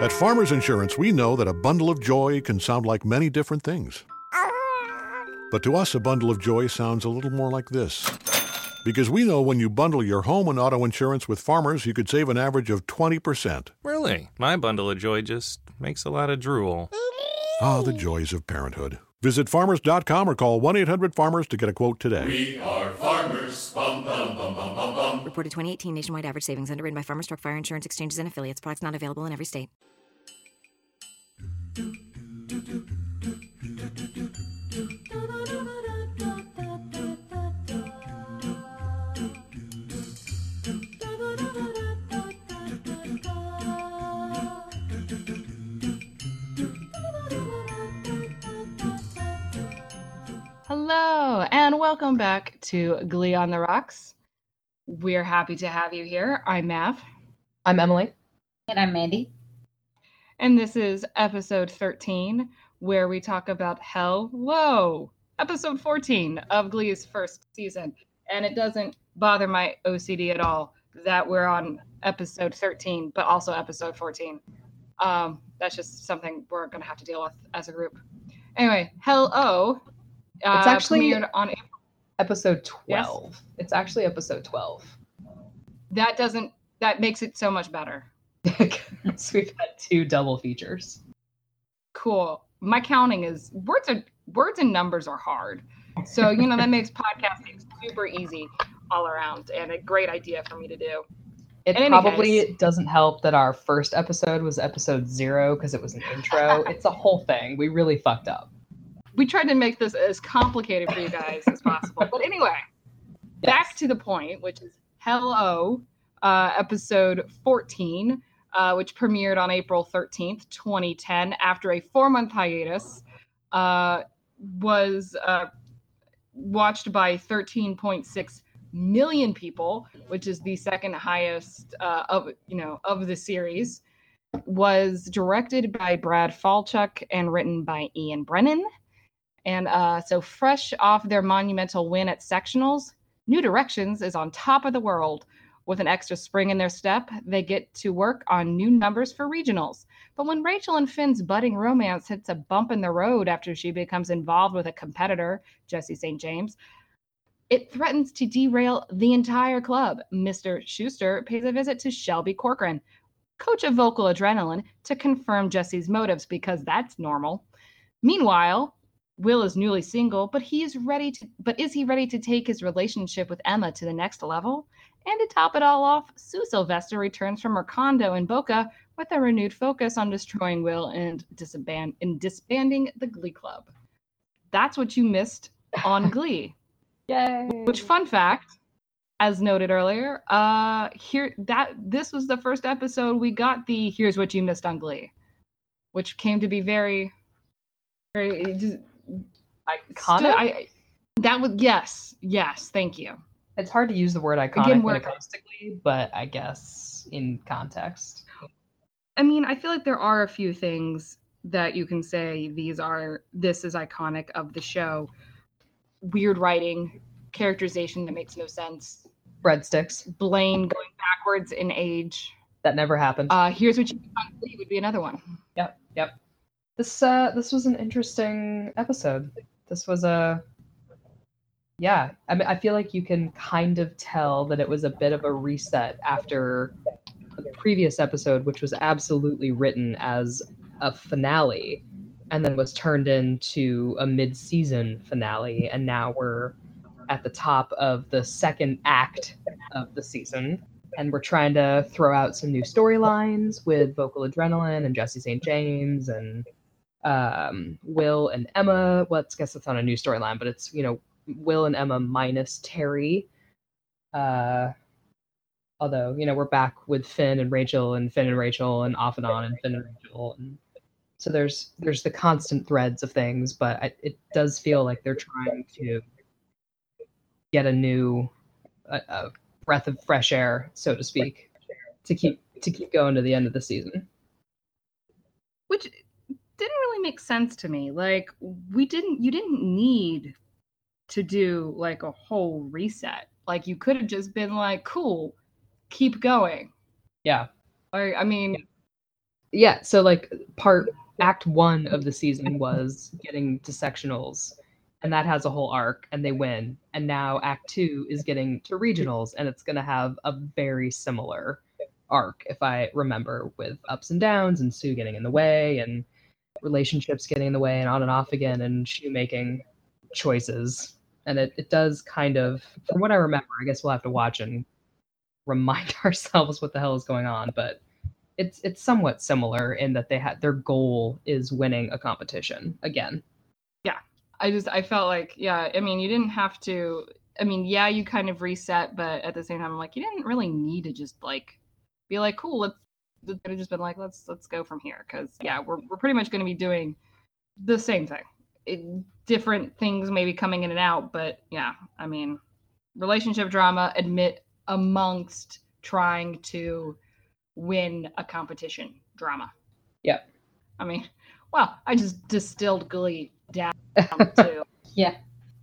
At Farmers Insurance, we know that a bundle of joy can sound like many different things. But to us, a bundle of joy sounds a little more like this. Because we know when you bundle your home and auto insurance with Farmers, you could save an average of 20%. Really? My bundle of joy just makes a lot of drool. Ah, the joys of parenthood. Visit farmers.com or call 1 800 Farmers to get a quote today. We are farmers. Bum, bum, bum, bum, Reported 2018 nationwide average savings underwritten by Farmers Truck Fire Insurance Exchanges and Affiliates. Products not available in every state. Hello, and welcome back to Glee on the Rocks. We're happy to have you here. I'm Mav, I'm Emily. And I'm Mandy. and this is episode 13, where we talk about Hello, episode 14 of Glee's first season. And it doesn't bother my OCD at all that we're on episode 13, but also episode 14. Um, that's just something we're going to have to deal with as a group. Anyway, Hello. Uh, It's actually- premiered on Episode Yes. 12. It's actually episode 12. that doesn't that makes it so much better Because we've had two double features. cool my counting is words are words and numbers are hard so you know that makes podcasting super easy all around and a great idea for me to do It probably case- doesn't help that our first episode was episode zero because it was an intro. it's a whole thing. We really fucked up. We tried to make this as complicated for you guys as possible. But anyway back to the point which is hello uh, episode 14 uh, which premiered on april 13th 2010 after a four month hiatus uh, was uh, watched by 13.6 million people which is the second highest uh, of you know of the series was directed by brad falchuk and written by ian brennan and uh, so, fresh off their monumental win at sectionals, New Directions is on top of the world. With an extra spring in their step, they get to work on new numbers for regionals. But when Rachel and Finn's budding romance hits a bump in the road after she becomes involved with a competitor, Jesse St. James, it threatens to derail the entire club. Mr. Schuester pays a visit to Shelby Corcoran, coach of vocal adrenaline, to confirm Jesse's motives because that's normal. Meanwhile, Will is newly single, but he is ready to but is he ready to take his relationship with Emma to the next level? And to top it all off, Sue Sylvester returns from her condo in Boca with a renewed focus on destroying Will and disband and disbanding the Glee Club. That's what you missed on Glee. Yay. Which fun fact, as noted earlier, uh here that this was the first episode we got the here's what you missed on Glee, which came to be very very just iconic? Still, I, that was yes, yes. Thank you. it's hard to use the word iconic Again, when we're- it comes to Glee, but I guess in context. I mean, I feel like there are a few things that you can say these are this is iconic of the show. Weird writing, characterization that makes no sense. Breadsticks. Blaine going backwards in age. That never happened. Uh, here's what you would be another one. Yep, yep. This uh this was an interesting episode. This was a yeah, I mean I feel like you can kind of tell that it was a bit of a reset after the previous episode which was absolutely written as a finale and then was turned into a mid-season finale. And now we're at the top of the second act of the season. And we're trying to throw out some new storylines with vocal adrenaline and jesse st james and um, will and emma. Well let's guess it's not a new storyline but it's you know will and emma minus terry. Uh, although you know we're back with finn and rachel and finn and rachel and off and on and finn and rachel and so there's there's the constant threads of things but I, it does feel like they're trying to get a new a, a breath of fresh air so to speak to keep to keep going to the end of the season. Which didn't really make sense to me. Like we didn't you didn't need to do like a whole reset. Like you could have just been like, cool, keep going. yeah Or I mean, yeah, so like part act one of the season was getting to sectionals, and that has a whole arc, and they win. And now act two is getting to regionals, and it's gonna have a very similar arc, if I remember, with ups and downs, and Sue getting in the way, and relationships getting in the way, and on and off again, and Schue making choices. And it, it does kind of, from what I remember, I guess we'll have to watch and remind ourselves what the hell is going on, but it's it's somewhat similar in that they had their goal is winning a competition again. Yeah. I just I felt like yeah, I mean you didn't have to I mean, yeah, you kind of reset, but at the same time I'm like you didn't really need to just like be like, cool, let's could have just been like, let's let's go from here. Cause yeah, we're we're pretty much gonna be doing the same thing. It, different things maybe coming in and out, but yeah, I mean relationship drama admit amongst trying to win a competition drama. Yeah. I mean, well, I just distilled Glee down to Yeah.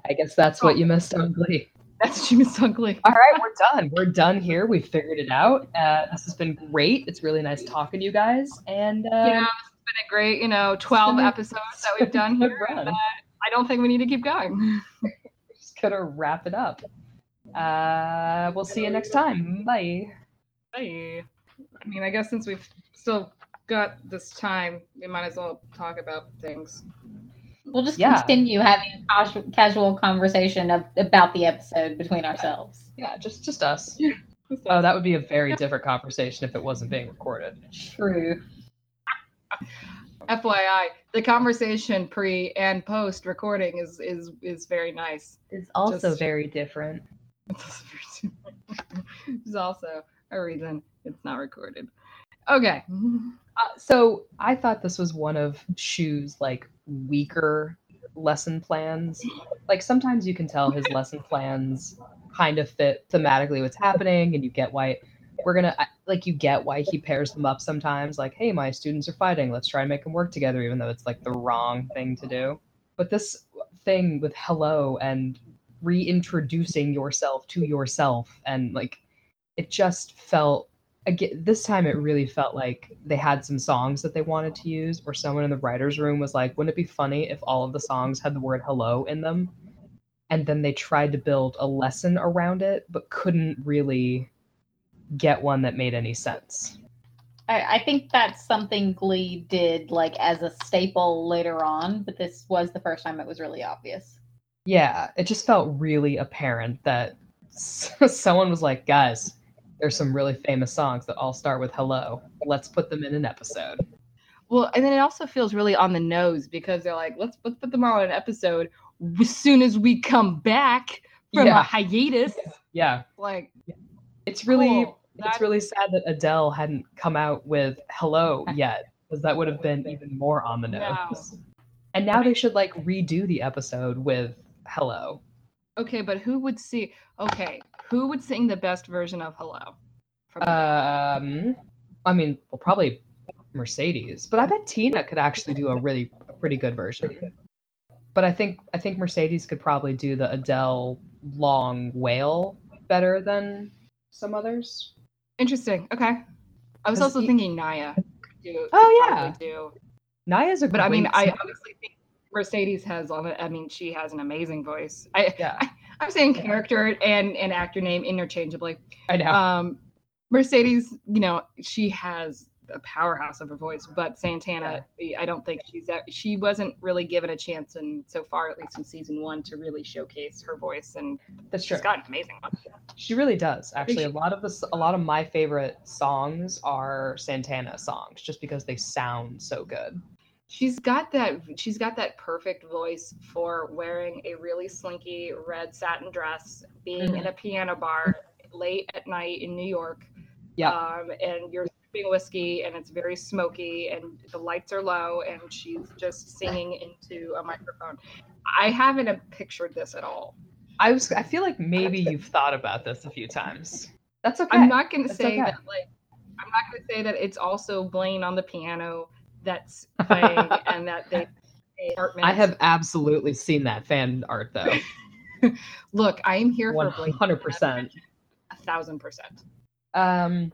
I guess that's what you missed on Glee. That's what you missed on Glee. All right, we're done. We're done here. We figured it out. Uh, this has been great. It's really nice talking to you guys. And uh, yeah, it's been a great, you know, 12 episodes that we've done here. run. and, uh, I don't think we need to keep going. just gonna wrap it up. Uh, we'll see you next time. Bye. Bye. I mean, I guess since we've still got this time, we might as well talk about things. We'll just Yeah. continue having a casual, casual conversation of, about the episode between ourselves. Yeah, just just us. Oh, that would be a very different conversation if it wasn't being recorded. True. FYI, the conversation pre and post recording is is is very nice. It's also Just- very different. It's also a reason it's not recorded. Okay. Uh, so I thought this was one of Schue's like weaker lesson plans. Like sometimes you can tell his lesson plans kind of fit thematically what's happening, and you get why we're gonna like you get why he pairs them up sometimes. Like, hey, my students are fighting. Let's try and make them work together, even though it's like the wrong thing to do. But this thing with hello and reintroducing yourself to yourself and like it just felt again this time it really felt like they had some songs that they wanted to use or someone in the writers room was like wouldn't it be funny if all of the songs had the word hello in them and then they tried to build a lesson around it but couldn't really get one that made any sense I, I think that's something Glee did like as a staple later on, but this was the first time it was really obvious. yeah it just felt really apparent that someone was like guys there's some really famous songs that all start with hello let's put them in an episode Well, and then it also feels really on the nose because they're like, let's let's put them all in an episode as soon as we come back from Yeah. a hiatus. yeah Like, it's really cool. it's really sad that Adele hadn't come out with "Hello" yet, because that would have been even more on the Wow. nose. And now they should like redo the episode with "Hello." okay, but who would see? Okay, who would sing the best version of Hello? Um, I mean, well, probably Mercedes, but I bet Tina could actually do a really a pretty good version. But I think I think Mercedes could probably do the Adele long wail better than some others. Interesting. Okay. I was also he- thinking Naya. could Do, Oh, yeah. Do. Naya's a But I mean, I honestly think Mercedes has on. I mean, she has an amazing voice. I, yeah, I'm saying character and and actor name interchangeably. I know. Um, Mercedes, you know, she has a powerhouse of a voice, but Santana, I don't think she's that. She wasn't really given a chance, and so far, at least in season one, to really showcase her voice, and That's true. she's got an amazing one. She really does. Actually, a lot of the a lot of my favorite songs are Santana songs, just because they sound so good. She's got that. She's got that perfect voice for wearing a really slinky red satin dress, being in a piano bar late at night in New York. Yeah. Um, and you're sipping whiskey, and it's very smoky, and the lights are low, and she's just singing into a microphone. I haven't pictured this at all. I was. I feel like maybe you've thought about this a few times. That's okay. I'm not going to That's say okay. that. Like, I'm not going to say that it's also Blaine on the piano that's playing, and that they. I have absolutely seen that fan art though. Look, I am here One for hundred percent. A thousand percent. Um,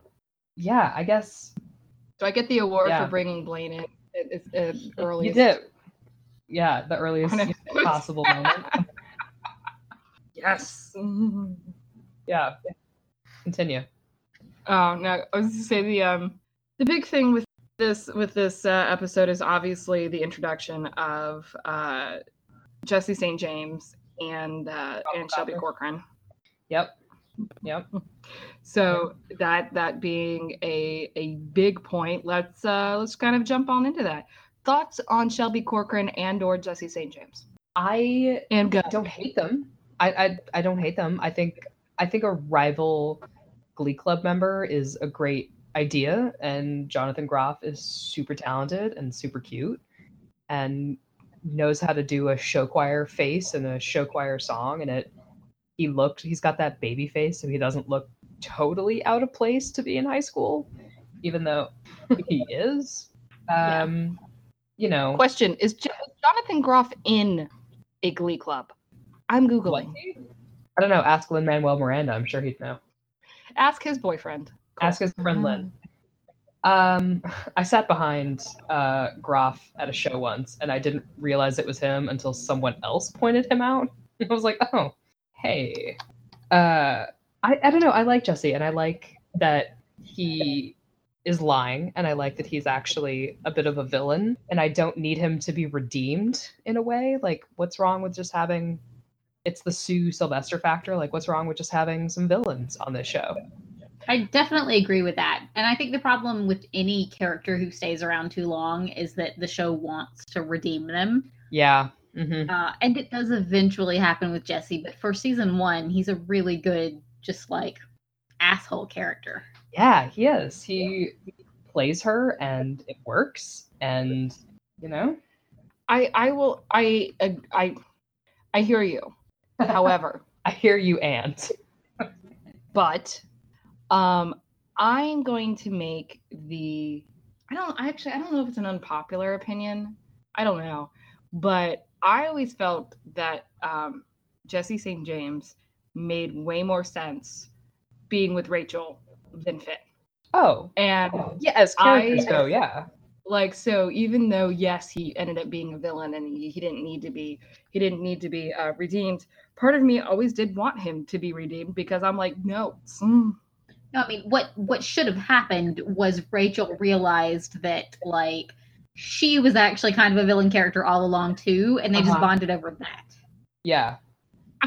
yeah. I guess Do I get the award Yeah. for bringing Blaine in. It, it's uh, early. You did. Yeah, the earliest possible moment. Yes. Yeah. Continue. Oh no! I was going to say the um the big thing with this with this uh, episode is obviously the introduction of uh, Jesse St. James and uh, and Shelby Corcoran. Yep. Yep. So that that being a a big point, let's uh let's kind of jump on into that. Thoughts on Shelby Corcoran and or Jesse St. James? I And go. don't hate them. I, I I don't hate them. I think I think a rival Glee Club member is a great idea, and Jonathan Groff is super talented and super cute, and knows how to do a show choir face and a show choir song, and it. He looked. He's got that baby face, so he doesn't look totally out of place to be in high school, even though he is. Yeah. Um, you know, Question: Is Jonathan Groff in a Glee Club? I'm googling. I don't know. Ask Lin Manuel Miranda. I'm sure he'd know. Ask his boyfriend. Ask his friend Lin. Um, I sat behind uh, Groff at a show once, and I didn't realize it was him until someone else pointed him out. I was like, "Oh, hey." Uh, I I don't know. I like Jesse, and I like that he is lying, and I like that he's actually a bit of a villain, and I don't need him to be redeemed in a way. Like, what's wrong with just having? It's the Sue Sylvester factor. Like, what's wrong with just having some villains on this show? I definitely agree with that. And I think the problem with any character who stays around too long is that the show wants to redeem them. Yeah. hmm Uh, and it does eventually happen with Jesse, but for season one, he's a really good, just like asshole character. Yeah, he is. He plays her and it works. And, you know? I I will I uh, I I hear you. However, I hear you, Ant. but um I'm going to make the I don't I actually I don't know if it's an unpopular opinion. I don't know. But I always felt that um Jesse St. James made way more sense being with Rachel than Finn. Oh, And yeah, as characters I- go, yeah. like so even though yes he ended up being a villain and he, he didn't need to be he didn't need to be uh, redeemed part of me always did want him to be redeemed because i'm like no mm, No, I mean, what what should have happened was Rachel realized that like she was actually kind of a villain character all along too, and they just Uh-huh. bonded over that. Yeah.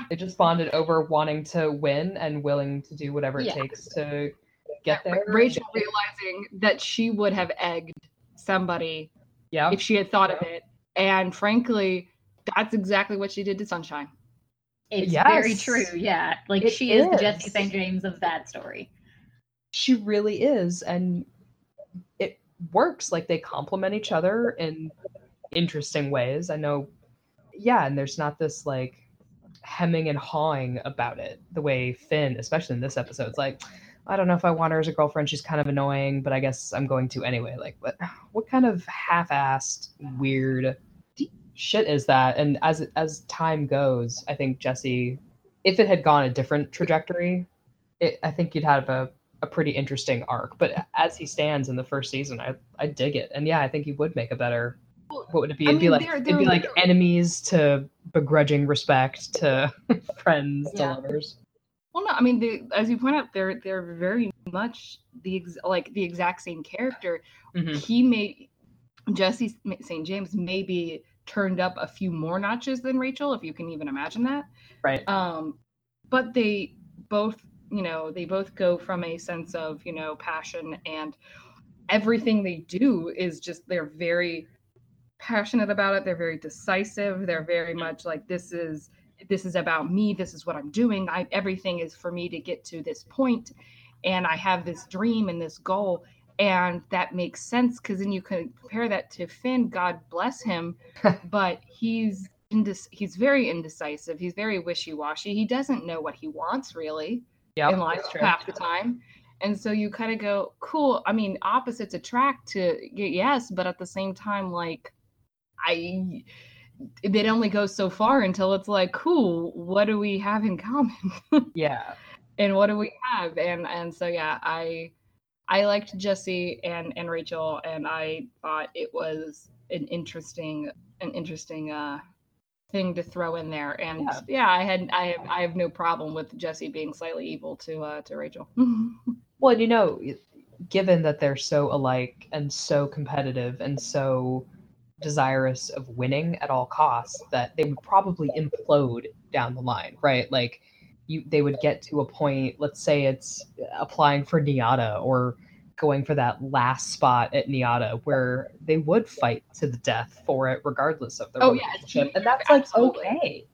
They just bonded over wanting to win and willing to do whatever it Yeah. takes to get there. rachel realizing that she would have egged somebody Yeah. if she had thought of it and frankly that's exactly what she did to sunshine It's very true. Yeah, like It she is, the Jesse. St. James of that story. She really is and it works. Like they complement each other in interesting ways. I know yeah and there's not this like hemming and hawing about it the way finn especially in this episode. Is like i don't know if i want her as a girlfriend. She's kind of annoying but i guess i'm going to anyway. Like what what kind of half-assed weird shit is that? And as as time goes i think jesse if it had gone a different trajectory it, i think you'd have a a pretty interesting arc. But as he stands in the first season, I I dig it, and yeah, I think he would make a better. What would it be? I It'd be mean, like they're- it'd be like enemies to begrudging respect to friends to lovers. Well, no, I mean, they, as you point out, they're they're very much the ex- like the exact same character. Mhm. He may Jesse St. James maybe turned up a few more notches than Rachel, if you can even imagine that. Right. Um, but they both, you know, they both go from a sense of you know passion and everything they do is just they're very passionate about it. They're very decisive. They're very mm-hmm. much like this is this is about me. This is what i'm doing. I everything is for me to get to this point and i have this dream and this goal. And that makes sense because then you can compare that to finn. God bless him but he's indec- he's very indecisive. He's very wishy-washy. He doesn't know what he wants really Yeah, in life half the time. And so you kind of go cool i mean opposites attract to yes but at the same time like i it only goes so far until it's like cool what do we have in common? Yeah, and what do we have? And and so yeah i I liked Jesse and and Rachel, and I thought it was an interesting an interesting uh thing to throw in there. And yeah, Yeah. I had I have I have no problem with Jesse being slightly evil to uh to Rachel. Well, you know, given that they're so alike and so competitive and so desirous of winning at all costs, that they would probably implode down the line, right? Like you they would get to a point, let's say it's applying for NYADA or going for that last spot at NYADA where they would fight to the death for it regardless of their Oh, yeah, relationship. and that's like absolutely. okay.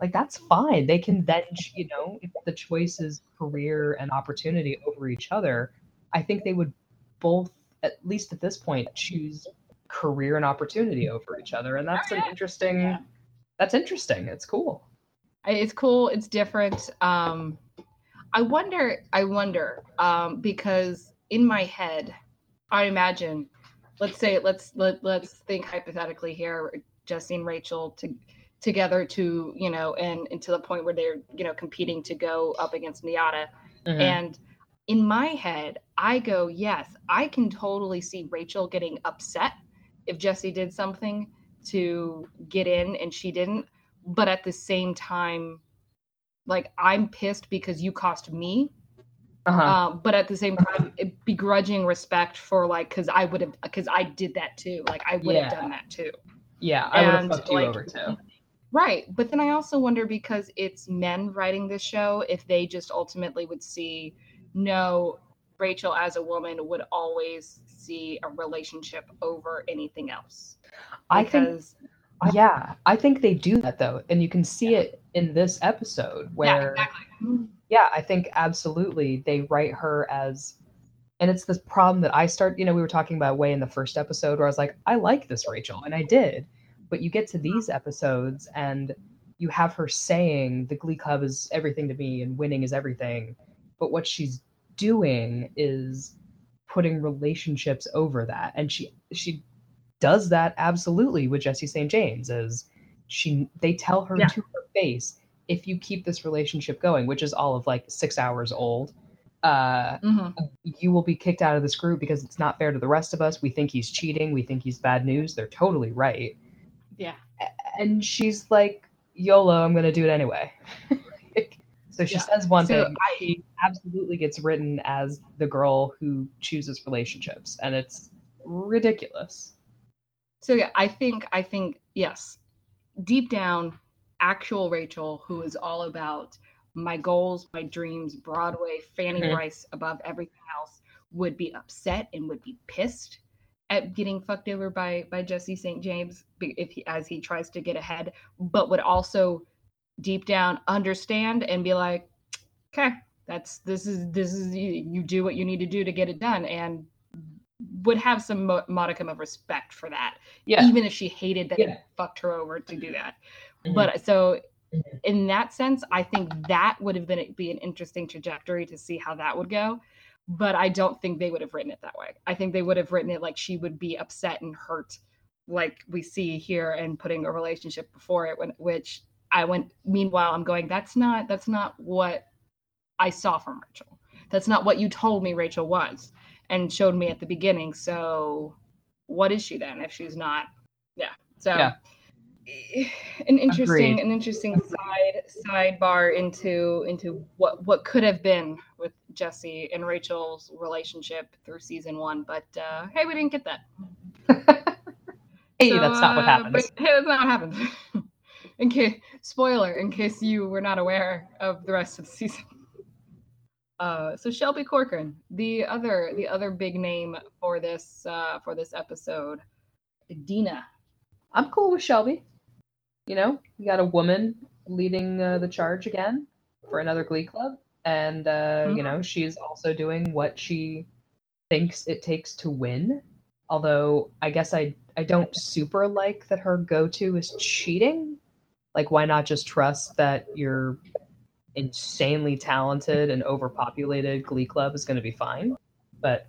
Like that's fine. They can then, you know, if the choice is career and opportunity over each other, I think they would both, at least at this point, choose career and opportunity over each other. And that's Oh, an yeah. interesting. Yeah. That's interesting. It's cool. It's cool it's different um i wonder i wonder um because in my head i imagine let's say let's let, let's think hypothetically here jesse and rachel to together to you know and, and to the point where they're you know competing to go up against NYADA. Mm-hmm. And in my head i go yes i can totally see rachel getting upset if jesse did something to get in and she didn't. But at the same time like i'm pissed because you cost me uh-huh. um, but at the same time it- begrudging respect for like because i would have because i did that too like i would have Yeah. done that too yeah, I would have fucked you like, over too. Right. But then I also wonder because it's men writing this show, if they just ultimately would see, no, Rachel as a woman would always see a relationship over anything else. I think Because- Yeah, I think they do that though, and you can see it in this episode yeah, where exactly. yeah, I think absolutely they write her as and it's this problem that I start, you know, we were talking about way in the first episode where I was like, I like this Rachel, and I did. But you get to these episodes and you have her saying the Glee Club is everything to me and winning is everything. But what she's doing is putting relationships over that. And she she does that absolutely with Jesse St. James as she they tell her Yeah. to her face if you keep this relationship going, which is all of like six hours old, uh, Mhm. you will be kicked out of this group because it's not fair to the rest of us. We think he's cheating. We think he's bad news. They're totally right. Yeah. And she's like, YOLO, I'm going to do it anyway. so she Yeah. says one So thing. she absolutely gets written as the girl who chooses relationships. And it's ridiculous. So yeah, I think I think yes, deep down, actual Rachel, who is all about my goals, my dreams, Broadway, Fanny Mhm. Brice above everything else, would be upset and would be pissed at getting fucked over by by Jesse St. James if he, as he tries to get ahead, but would also deep down understand and be like, okay, that's this is this is you, you do what you need to do to get it done and would have some mo- modicum of respect for that Yeah. even if she hated that Yeah. it fucked her over to do that. Mhm. But so Mhm. in that sense, I think that would have been be an interesting trajectory to see how that would go. But I don't think they would have written it that way. I think they would have written it like she would be upset and hurt, like we see here, and putting a relationship before it. When which I went. Meanwhile, I'm going. That's not. That's not what I saw from Rachel. That's not what you told me Rachel was and showed me at the beginning. So what is she then if she's not? Yeah. So Yeah. an interesting Agreed. an interesting side sidebar into into what what could have been with Jesse and Rachel's relationship through season one. But uh hey, we didn't get that. hey, So, that's not what uh, happens. but- hey, that's not what happens. in case spoiler, in case you were not aware of the rest of the season. Uh, so Shelby Corcoran, the other the other big name for this uh, for this episode, Dina. I'm cool with Shelby. You know, you got a woman leading uh, the charge again for another Glee Club, and uh, you Mhm. know she's also doing what she thinks it takes to win. Although I guess I I don't super like that her go-to is cheating. Like, why not just trust that your insanely talented and overpopulated Glee Club is going to be fine? But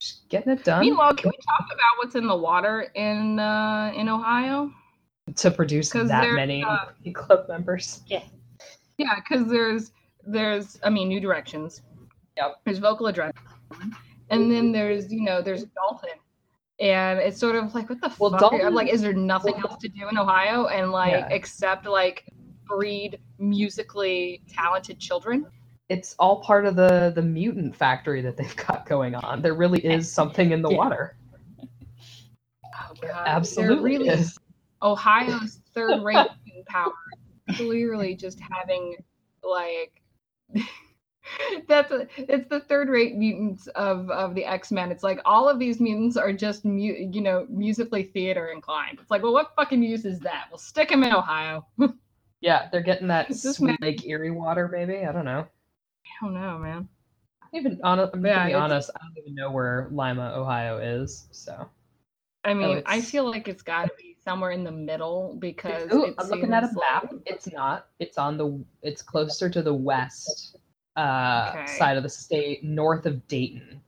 just getting it done Meanwhile, can we talk about what's in the water in uh, in Ohio? to produce that many uh, Glee Club members. Yeah, yeah, because there's there's I mean New Directions. Yep. There's vocal adrenaline, and then there's you know there's Dalton, and it's sort of like what the Well, fuck? Dalton- I'm like, is there nothing else to do in Ohio and like Yeah. except like breed musically talented children? It's all part of the the mutant factory that they've got going on. There really is something in the Yeah. water. Oh, God. Absolutely really is. Ohio's third rate power. Clearly just having like that's a, it's the third rate mutants of of the X-Men. It's like all of these mutants are just mu- you know musically theater inclined. It's like, well what fucking use is that? We'll stick them in Ohio. Yeah, they're getting that sweet Lake Erie water, maybe. I don't know. I don't know, man. Even on, I'm Yeah, gonna be honest, I don't even know where Lima, Ohio is. So I mean, I feel like it's got to be somewhere in the middle because Ooh, I'm looking at a map. like- It's not. It's on the. It's closer to the west uh, Okay. side of the state, north of Dayton,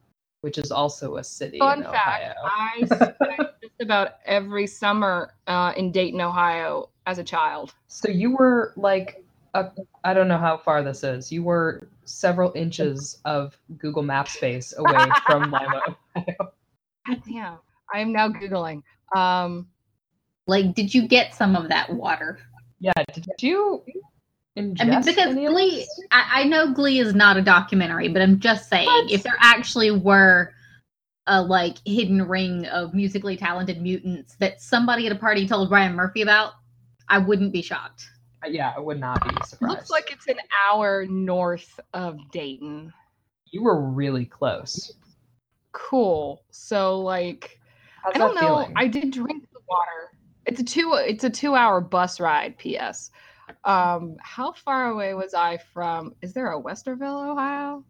which is also a city Fun in fact: Ohio. I spent just about every summer uh, in Dayton, Ohio, as a child. So you were like, a, I don't know how far this is. You were several inches of Google Map space away from Lima. Ohio. God damn, I am now googling. Um, Like, did you get some of that water? Yeah. Did you ingest I mean, because Glee. I, I know Glee is not a documentary, but I'm just saying, What? if there actually were a like hidden ring of musically talented mutants that somebody at a party told Ryan Murphy about, I wouldn't be shocked. Yeah, I would not be surprised. looks like it's an hour north of Dayton. you were really close. Cool. So like, How's I don't know. feeling? I did drink the water. It's a two. It's a two-hour bus ride. P.S. Um, how far away was I from? Is there a Westerville, Ohio?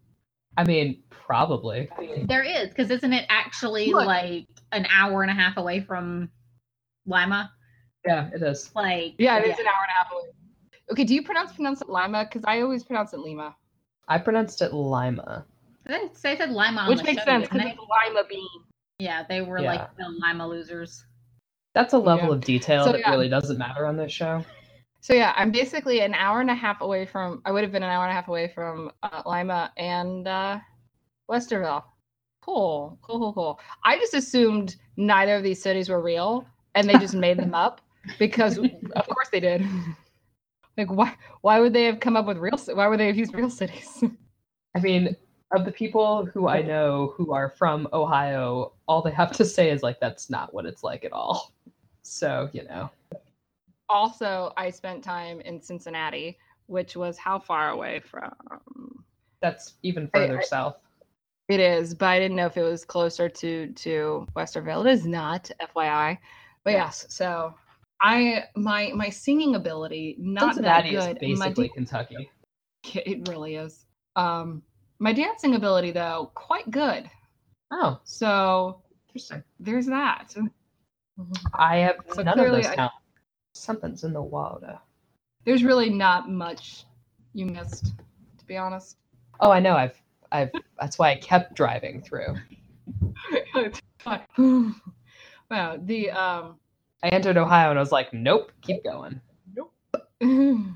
I mean, probably. There is, because isn't it actually Look. like an hour and a half away from Lima? Yeah, it is. Like, Yeah, it is an hour and a half away. Okay, do you pronounce pronounce it Lima? Because I always pronounce it Lima, I pronounced it Lima. They they said Lima, on which the makes show, sense because it's lima bean. Yeah, they were Yeah. like the Lima losers. That's a level Yeah. of detail So, that yeah. really doesn't matter on this show. So yeah, I'm basically an hour and a half away from. I would have been an hour and a half away from uh, Lima and uh, Westerville. Cool, cool, cool, cool. I just assumed neither of these cities were real, and they just made them up because, of course, they did. Like, why? Why would they have come up with real? Why would they have used real cities? I mean, of the people who I know who are from Ohio, all they have to say is like that's not what it's like at all. So, you know. also, I spent time in Cincinnati, which was how far away from? That's even I- further I- south. It is, but I didn't know if it was closer to to Westerville. It is not, FYI. But Yeah. yes, so I my my singing ability not Cincinnati that is good. Basically dan- Kentucky. it really is. Um, my dancing ability though quite good. Oh, So interesting. there's that. I have So none of those talents. Something's in the water. There's really not much you missed, to be honest. Oh, I know. I've, I've. That's why I kept driving through. wow, the um I entered Ohio and I was like, nope, keep going. Nope.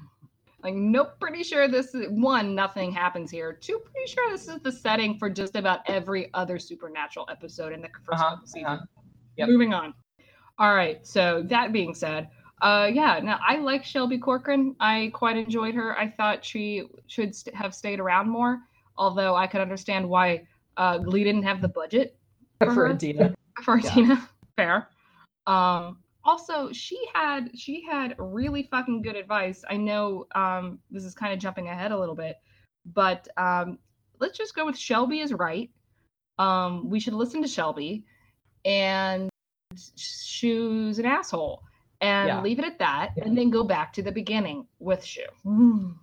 like nope pretty sure this is one nothing happens here two pretty sure this is the setting for just about every other supernatural episode in the first Uh-huh, couple seasons uh-huh. Yep. moving on all right so that being said uh yeah now i like shelby corcoran i quite enjoyed her i thought she should st- have stayed around more although i could understand why uh glee didn't have the budget For For? Idina. for Yeah. Tina. Fair. Um, also, she had she had really fucking good advice. I know um, this is kind of jumping ahead a little bit, but um, let's just go with Shelby is right. Um, we should listen to Shelby, and Schue's an asshole, and Yeah. leave it at that, Yeah. and then go back to the beginning with Schue.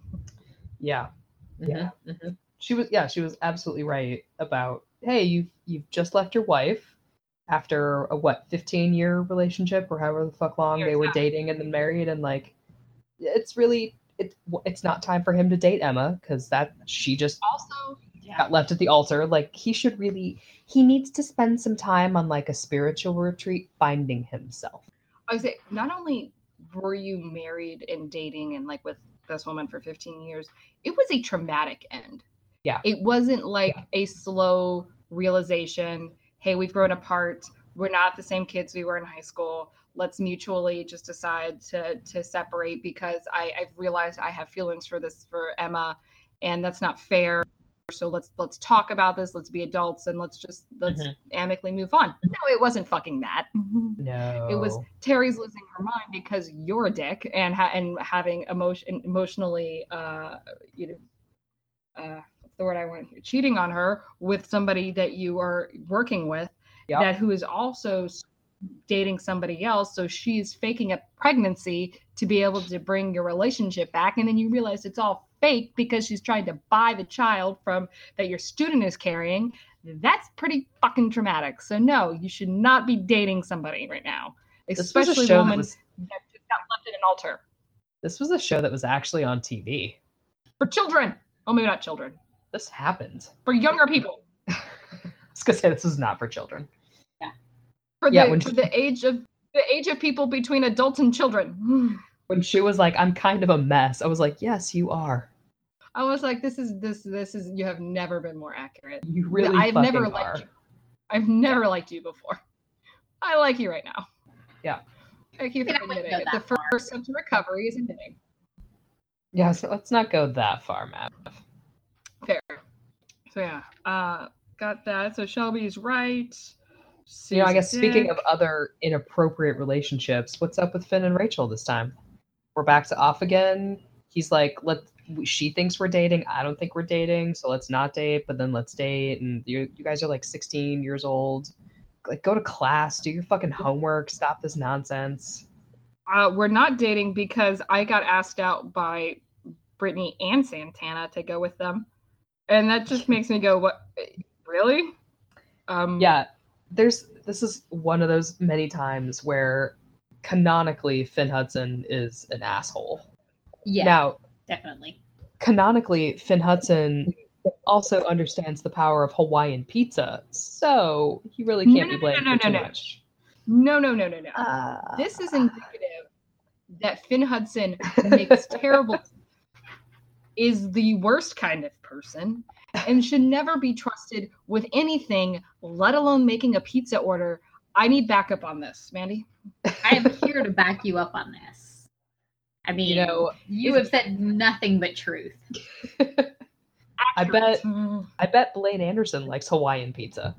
Yeah. Yeah. Mhm, mhm. She was yeah, she was absolutely right about hey, you've you've just left your wife after a what, 15 year relationship or however the fuck long they were yeah. dating and then married and like it's really it, it's not time for him to date Emma because that she just Also, yeah. got left at the altar. Like he should really he needs to spend some time on like a spiritual retreat finding himself. I would say not only were you married and dating and like with this woman for 15 years, it was a traumatic end. Yeah. It wasn't like a slow realization hey, we've grown apart. We're not the same kids we were in high school. Let's mutually just decide to to separate because I, I've realized I have feelings for this for Emma, and that's not fair. So let's let's talk about this. Let's be adults and let's just let's Mhm. amicably move on. No, it wasn't fucking that. No. It was Terry's losing her mind because you're a dick and ha- and having emotion emotionally uh you know uh the word I want here cheating on her with somebody that you are working with Yep. that who is also dating somebody else. So she's faking a pregnancy to be able to bring your relationship back. And then you realize it's all fake because she's trying to buy the child from that your student is carrying. That's pretty fucking traumatic. So no you should not be dating somebody right now was a especially show that was- that just got left in an altar. This was a show that was actually on TV. for children. Oh maybe not children This happened. for younger people I was gonna say this is not for children. Yeah, for Yeah, the when for she- the age of the age of people between adults and children When she was like, "I'm kind of a mess," I was like, "Yes, you are. I was like, this is this this is you have never been more accurate. You really I've never are." liked you. I've never liked you before. I like you right now. Yeah. Thank you for Yeah, I wouldn't admitting it. The far. first step to recovery is admitting. Yeah, so let's not go that far, Matt. Fair. So yeah, uh, got that. So Shelby's right. You know, I guess speaking of other inappropriate relationships, what's up with Finn and Rachel this time? We're back to off again. He's like, let she thinks we're dating. I don't think we're dating, so let's not date. But then let's date. And you, you guys are like 16 years old. Like, go to class, do your fucking homework, stop this nonsense. uh, we're not dating because I got asked out by Brittany and Santana to go with them, and that just makes me go, "What? Really?" Um, Yeah, there's this is one of those many times where canonically Finn Hudson is an asshole. Yeah, Now, definitely. canonically, Finn Hudson also understands the power of Hawaiian pizza, so he really can't no, be no, blamed no, for no, too no. much. No, no, no, no, no. Uh, this is indicative that Finn Hudson makes terrible is the worst kind of person and should never be trusted with anything, let alone making a pizza order. I need backup on this, Mandy. I am here to back you up on this. I mean, you know, you have said nothing but truth. I bet. I bet Blaine Anderson likes Hawaiian pizza.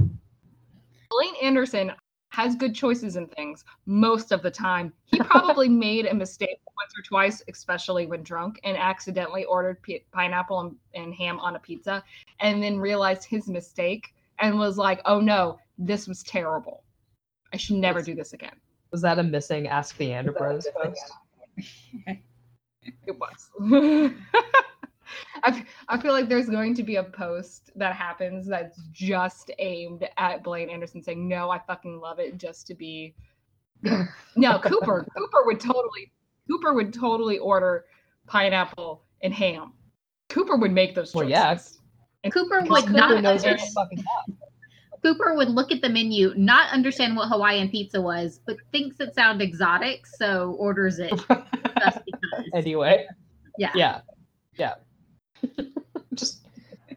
Blaine Anderson has good choices in things most of the time. He probably made a mistake once or twice, especially when drunk, and accidentally ordered pi- pineapple and, and ham on a pizza, and then realized his mistake and was like, "Oh no, this was terrible. I should never do this again." Was that a missing Ask the Ander Bros post? It was. I, f- I feel like there's going to be a post that happens that's just aimed at Blaine Anderson saying, No, I fucking love it just to be. No, Cooper. Cooper would totally. Cooper would totally order pineapple and ham. Cooper would make those choices. Well, yes. And Cooper would Cooper not knows what fucking up. Cooper would look at the menu, not understand what Hawaiian pizza was, but thinks it sounds exotic, so orders it just because. Anyway, Yeah. yeah, yeah. just,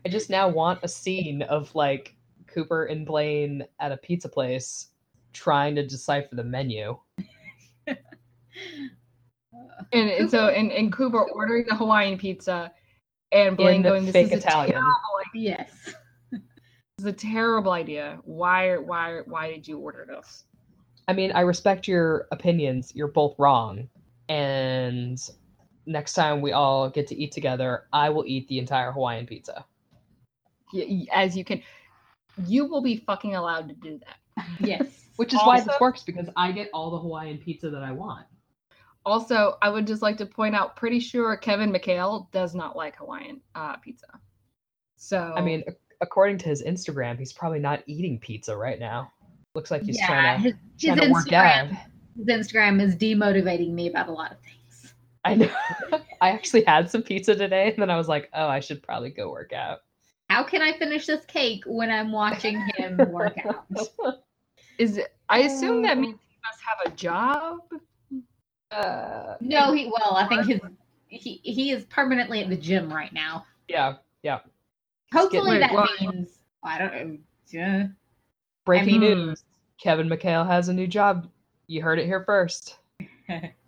I just now want a scene of like Cooper and Blaine at a pizza place trying to decipher the menu. and, and so and, and Cooper ordering the Hawaiian pizza and Blaine going, This fake is a Italian. terrible Yes. This is a terrible idea. Why why why did you order this? I mean, I respect your opinions. You're both wrong. And next time we all get to eat together, I will eat the entire Hawaiian pizza. Y- y- As you can you will be fucking allowed to do that. Yes. Which is why this Also- works because I get all the Hawaiian pizza that I want. Also, I would just like to point out pretty sure Kevin McHale does not like Hawaiian uh, pizza. So I mean, according to his Instagram, he's probably not eating pizza right now. Looks like he's yeah, trying to his, his to work out. Instagram, his Instagram is demotivating me about a lot of things. I know. I actually had some pizza today, and then I was like, oh, I should probably go work out. How can I finish this cake when I'm watching him work out? is it, I assume that means he must have a job. Uh, No, he well, I think his he he is permanently at the gym right now. yeah, yeah. Hopefully that what? means I don't know Yeah. Breaking mean- news: Kevin McHale has a new job. You heard it here first.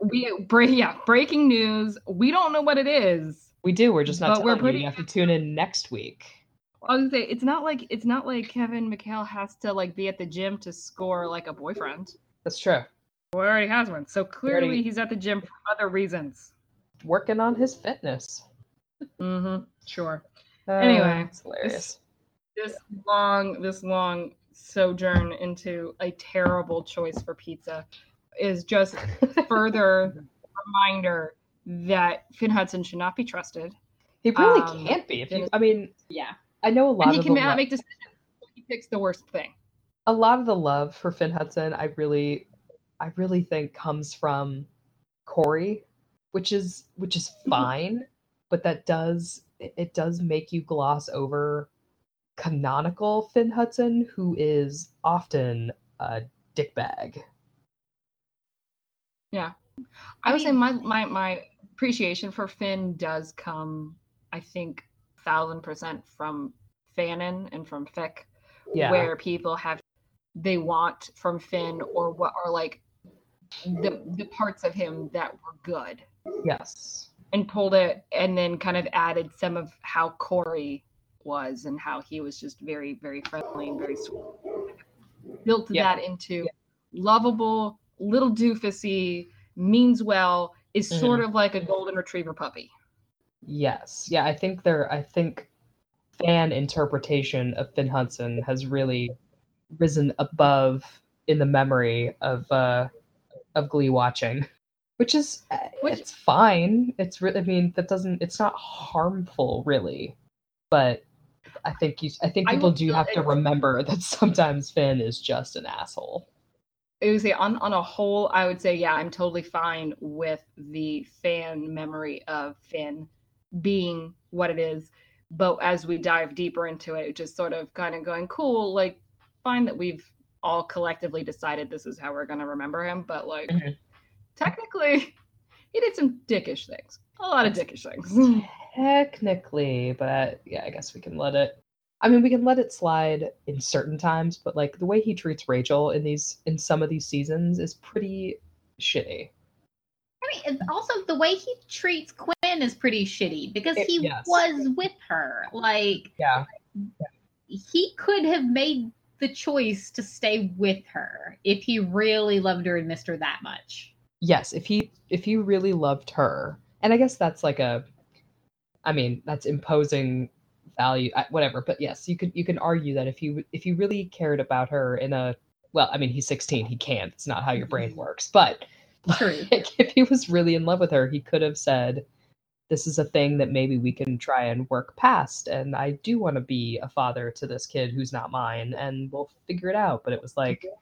We break yeah, breaking news. We don't know what it is. We do. We're just not But we're telling you. You have to tune in next week. I was gonna say it's not like it's not like Kevin McHale has to like be at the gym to score like a boyfriend. That's true. He already has one. So clearly already- he's at the gym for other reasons. Working on his fitness. Mm-hmm. Sure. Uh, Anyway, it's hilarious. This long, this long sojourn into a terrible choice for pizza is just further reminder that Finn Hudson should not be trusted. He really um, can't be. If you, I mean, Yeah. I know a lot And he of can the lo- make decisions. He picks the worst thing. a lot of the love for Finn Hudson, I really, I really think comes from Cory, which is which is Mm-hmm. fine, but that does it, it does make you gloss over canonical Finn Hudson, who is often a dickbag. I, I would say my, my my appreciation for Finn does come, I think, thousand percent from Fanon and from fic, Yeah, where people have they want from Finn or what are like the the parts of him that were good. Yes, and pulled it and then kind of added some of how Cory was and how he was just very very friendly and very sweet. Built Yeah. that into lovable, little doofusy, means well, is sort of like a golden retriever puppy. yes, yeah. I think there. I think fan interpretation of Finn Hudson has really risen above in the memory of uh of Glee watching, which is uh, Which- it's fine. It's really. I mean, that doesn't. It's not harmful, really, but. I think you. I think people will do have to remember that sometimes Finn is just an asshole. I would say on on a whole, I would say yeah, I'm totally fine with the fan memory of Finn being what it is. But as we dive deeper into it, just sort of kind of going, cool, like fine that we've all collectively decided this is how we're gonna remember him. But like Mhm. technically, he did some dickish things. A lot of dickish things. Technically, but yeah, I guess we can let it. I mean, we can let it slide in certain times, but like the way he treats Rachel in these in some of these seasons is pretty shitty. I mean, also the way he treats Quinn is pretty shitty because It- he yes. was with her. Like Yeah. he could have made the choice to stay with her if he really loved her and missed her that much. Yes, if he if he really loved her, and I guess that's like a, I mean, that's imposing value, I- whatever. But yes, you could you can argue that if you if you really cared about her in a, well, I mean, he's 16, he can't. It's not how your brain mm-hmm. works. But like, if he was really in love with her, he could have said, "This is a thing that maybe we can try and work past." And I do want to be a father to this kid who's not mine, and we'll figure it out. But it was like, mm-hmm.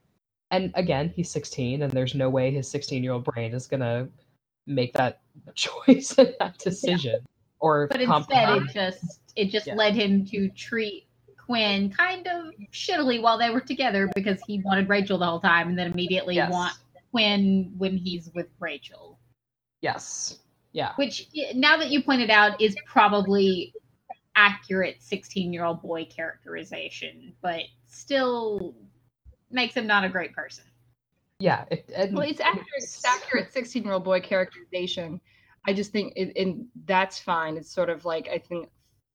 and again, he's 16, and there's no way his 16 year old brain is gonna make that choice and that decision or But instead, it just it just Yeah. led him to treat Quinn kind of shittily while they were together because he wanted Rachel the whole time, and then immediately Yes. want Quinn when he's with Rachel. Yes. Yeah. Which, now that you pointed out, is probably accurate 16 year old boy characterization, but still makes him not a great person. Yeah. It, and well, it's accurate. It's accurate. Sixteen-year-old boy characterization. I just think, it, and that's fine. It's sort of like I think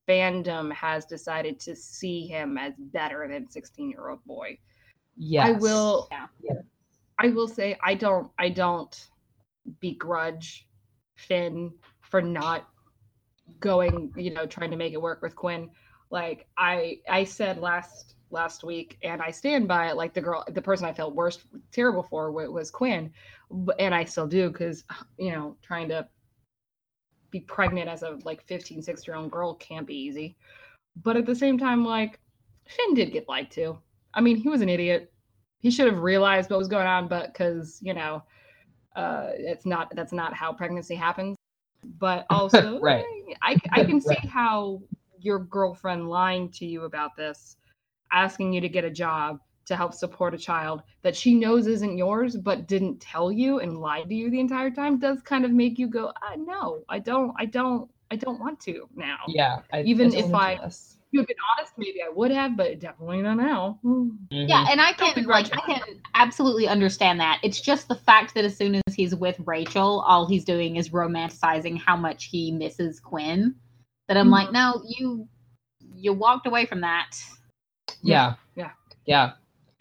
fandom has decided to see him as better than sixteen-year-old boy. Yes. I will. Yeah. I will say I don't. I don't begrudge Finn for not going. You know, trying to make it work with Quinn. Like I, I said last last week, and I stand by it. Like the girl, the person I felt worst, terrible for wa- was Quinn, and I still do because you know trying to be pregnant as a like 15 16 year old girl can't be easy but at the same time like finn did get lied to i mean he was an idiot he should have realized what was going on but because you know uh it's not that's not how pregnancy happens but also Right. i i can see Right. how your girlfriend lying to you about this asking you to get a job to help support a child that she knows isn't yours but didn't tell you and lied to you the entire time does kind of make you go uh, no i don't i don't i don't want to now Yeah. I, Even if I- this. to have been honest, maybe I would have, but definitely not now. Yeah, and I Don't can like I can absolutely understand that. It's just the fact that as soon as he's with Rachel, all he's doing is romanticizing how much he misses Quinn. That I'm like, no, you you walked away from that. Yeah. Yeah. Yeah.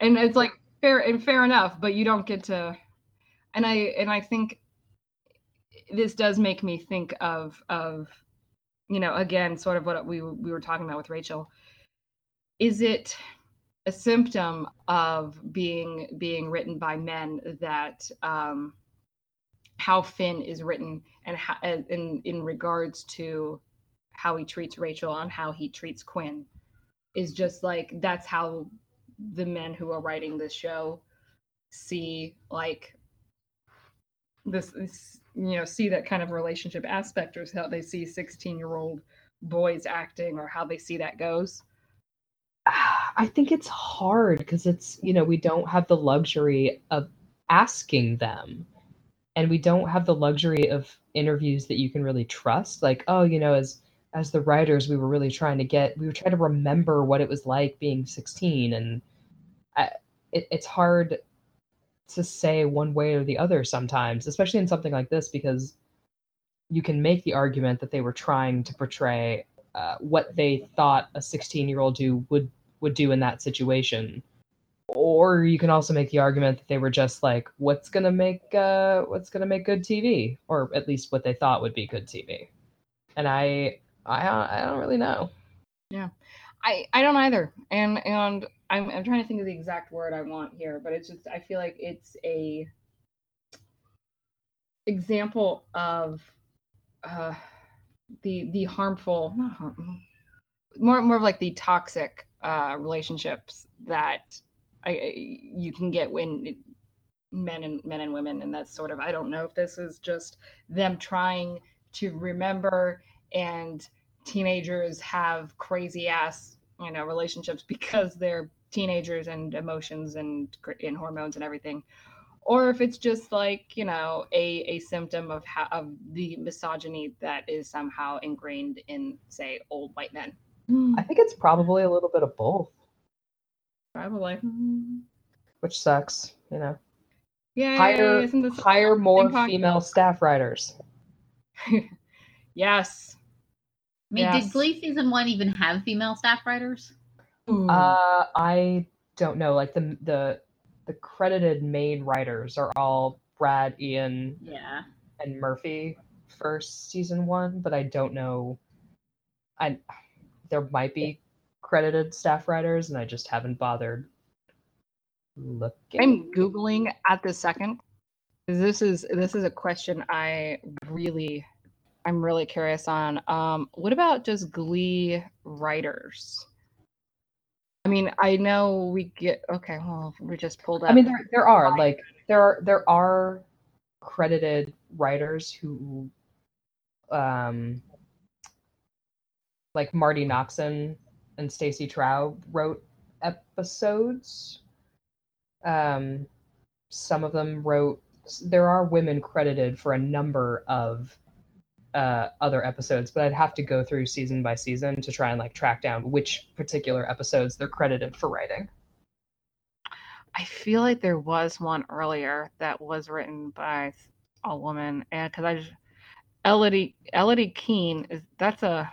And it's like fair and fair enough but you don't get to and i and i think this does make me think of of you know again sort of what we we were talking about with rachel. Is it a symptom of being being written by men that um how finn is written and how in in regards to how he treats rachel and how he treats quinn is just like that's how the men who are writing this show see like this, this you know see that kind of relationship aspect or how they see 16 year old boys acting or how they see that goes I think it's hard because it's, you know, we don't have the luxury of asking them. And we don't have the luxury of interviews that you can really trust. Like, oh, you know, as as the writers, we were really trying to get, we were trying to remember what it was like being 16. And It, it's hard to say one way or the other sometimes, especially in something like this, because you can make the argument that they were trying to portray uh, what they thought a 16 year old do would would do in that situation. Or you can also make the argument that they were just like what's going to make uh what's going to make good tv or at least what they thought would be good tv and i i i don't really know. Yeah. I i don't either. And and i'm, I'm trying to think of the exact word i want here but it's just i feel like it's a example of uh the the harmful not harmful more more of like the toxic uh relationships that I, you can get when it, men and men and women and that's sort of i don't know if this is just them trying to remember and teenagers have crazy ass you know relationships because they're teenagers and emotions and cr- and hormones and everything. Or if it's just like you know a a symptom of how of the misogyny that is somehow ingrained in say old white men. I think it's probably a little bit of both. Probably. Which sucks you know. Yeah hire isn't this hire more ping female staff writers. Yes. I mean, Yes. did Glee season one even have female staff writers? Uh, I don't know. Like the the the credited main writers are all Brad, Ian, Yeah. and Murphy for season one, but I don't know. I there might be credited staff writers, and I just haven't bothered looking. I'm googling at this second. This is this is a question I really I'm really curious on. Um, what about just Glee writers? I mean, I know we get okay. Well, we just pulled up. I mean, there there are like there are there are credited writers who, um, like Marti Noxon and Stacey Trow wrote episodes. Um, some of them wrote. There are women credited for a number of uh, other episodes, but I'd have to go through season by season to try and like track down which particular episodes they're credited for writing. I feel like there was one earlier that was written by a woman, and because I just Elodie Elodie Keene is that's a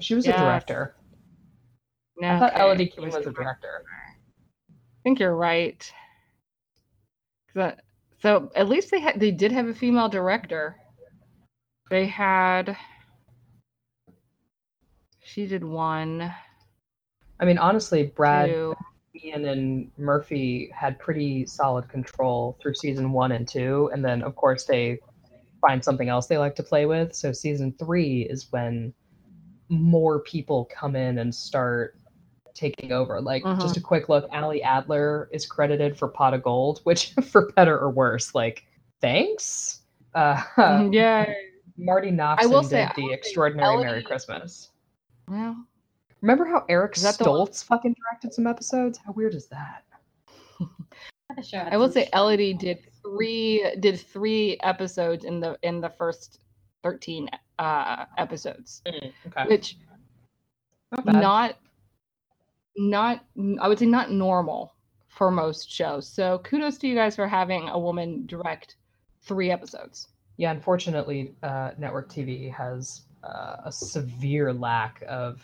She was a director. no. I thought okay, Elodie it Keene was a director. I think you're right. that- so at least they had they did have a female director. They had she did one, I mean, honestly, Brad, two. Ian, and Murphy had pretty solid control through season one and two, and then of course they find something else they like to play with. So season three is when more people come in and start taking over. Like Mhm. just a quick look, Ali Adler is credited for Pot of Gold, which for better or worse, like thanks. Uh, yeah. Marti Noxon will did say, I the will say Extraordinary Merry Christmas. Well, Remember how Eric Is that the one- Stoltz fucking directed some episodes? How weird is that? I will say Elodie did three did three episodes in the in the first thirteen uh episodes, Okay. which Not not not I would say not normal for most shows. So kudos to you guys for having a woman direct three episodes. Yeah, unfortunately, uh, network TV has uh, a severe lack of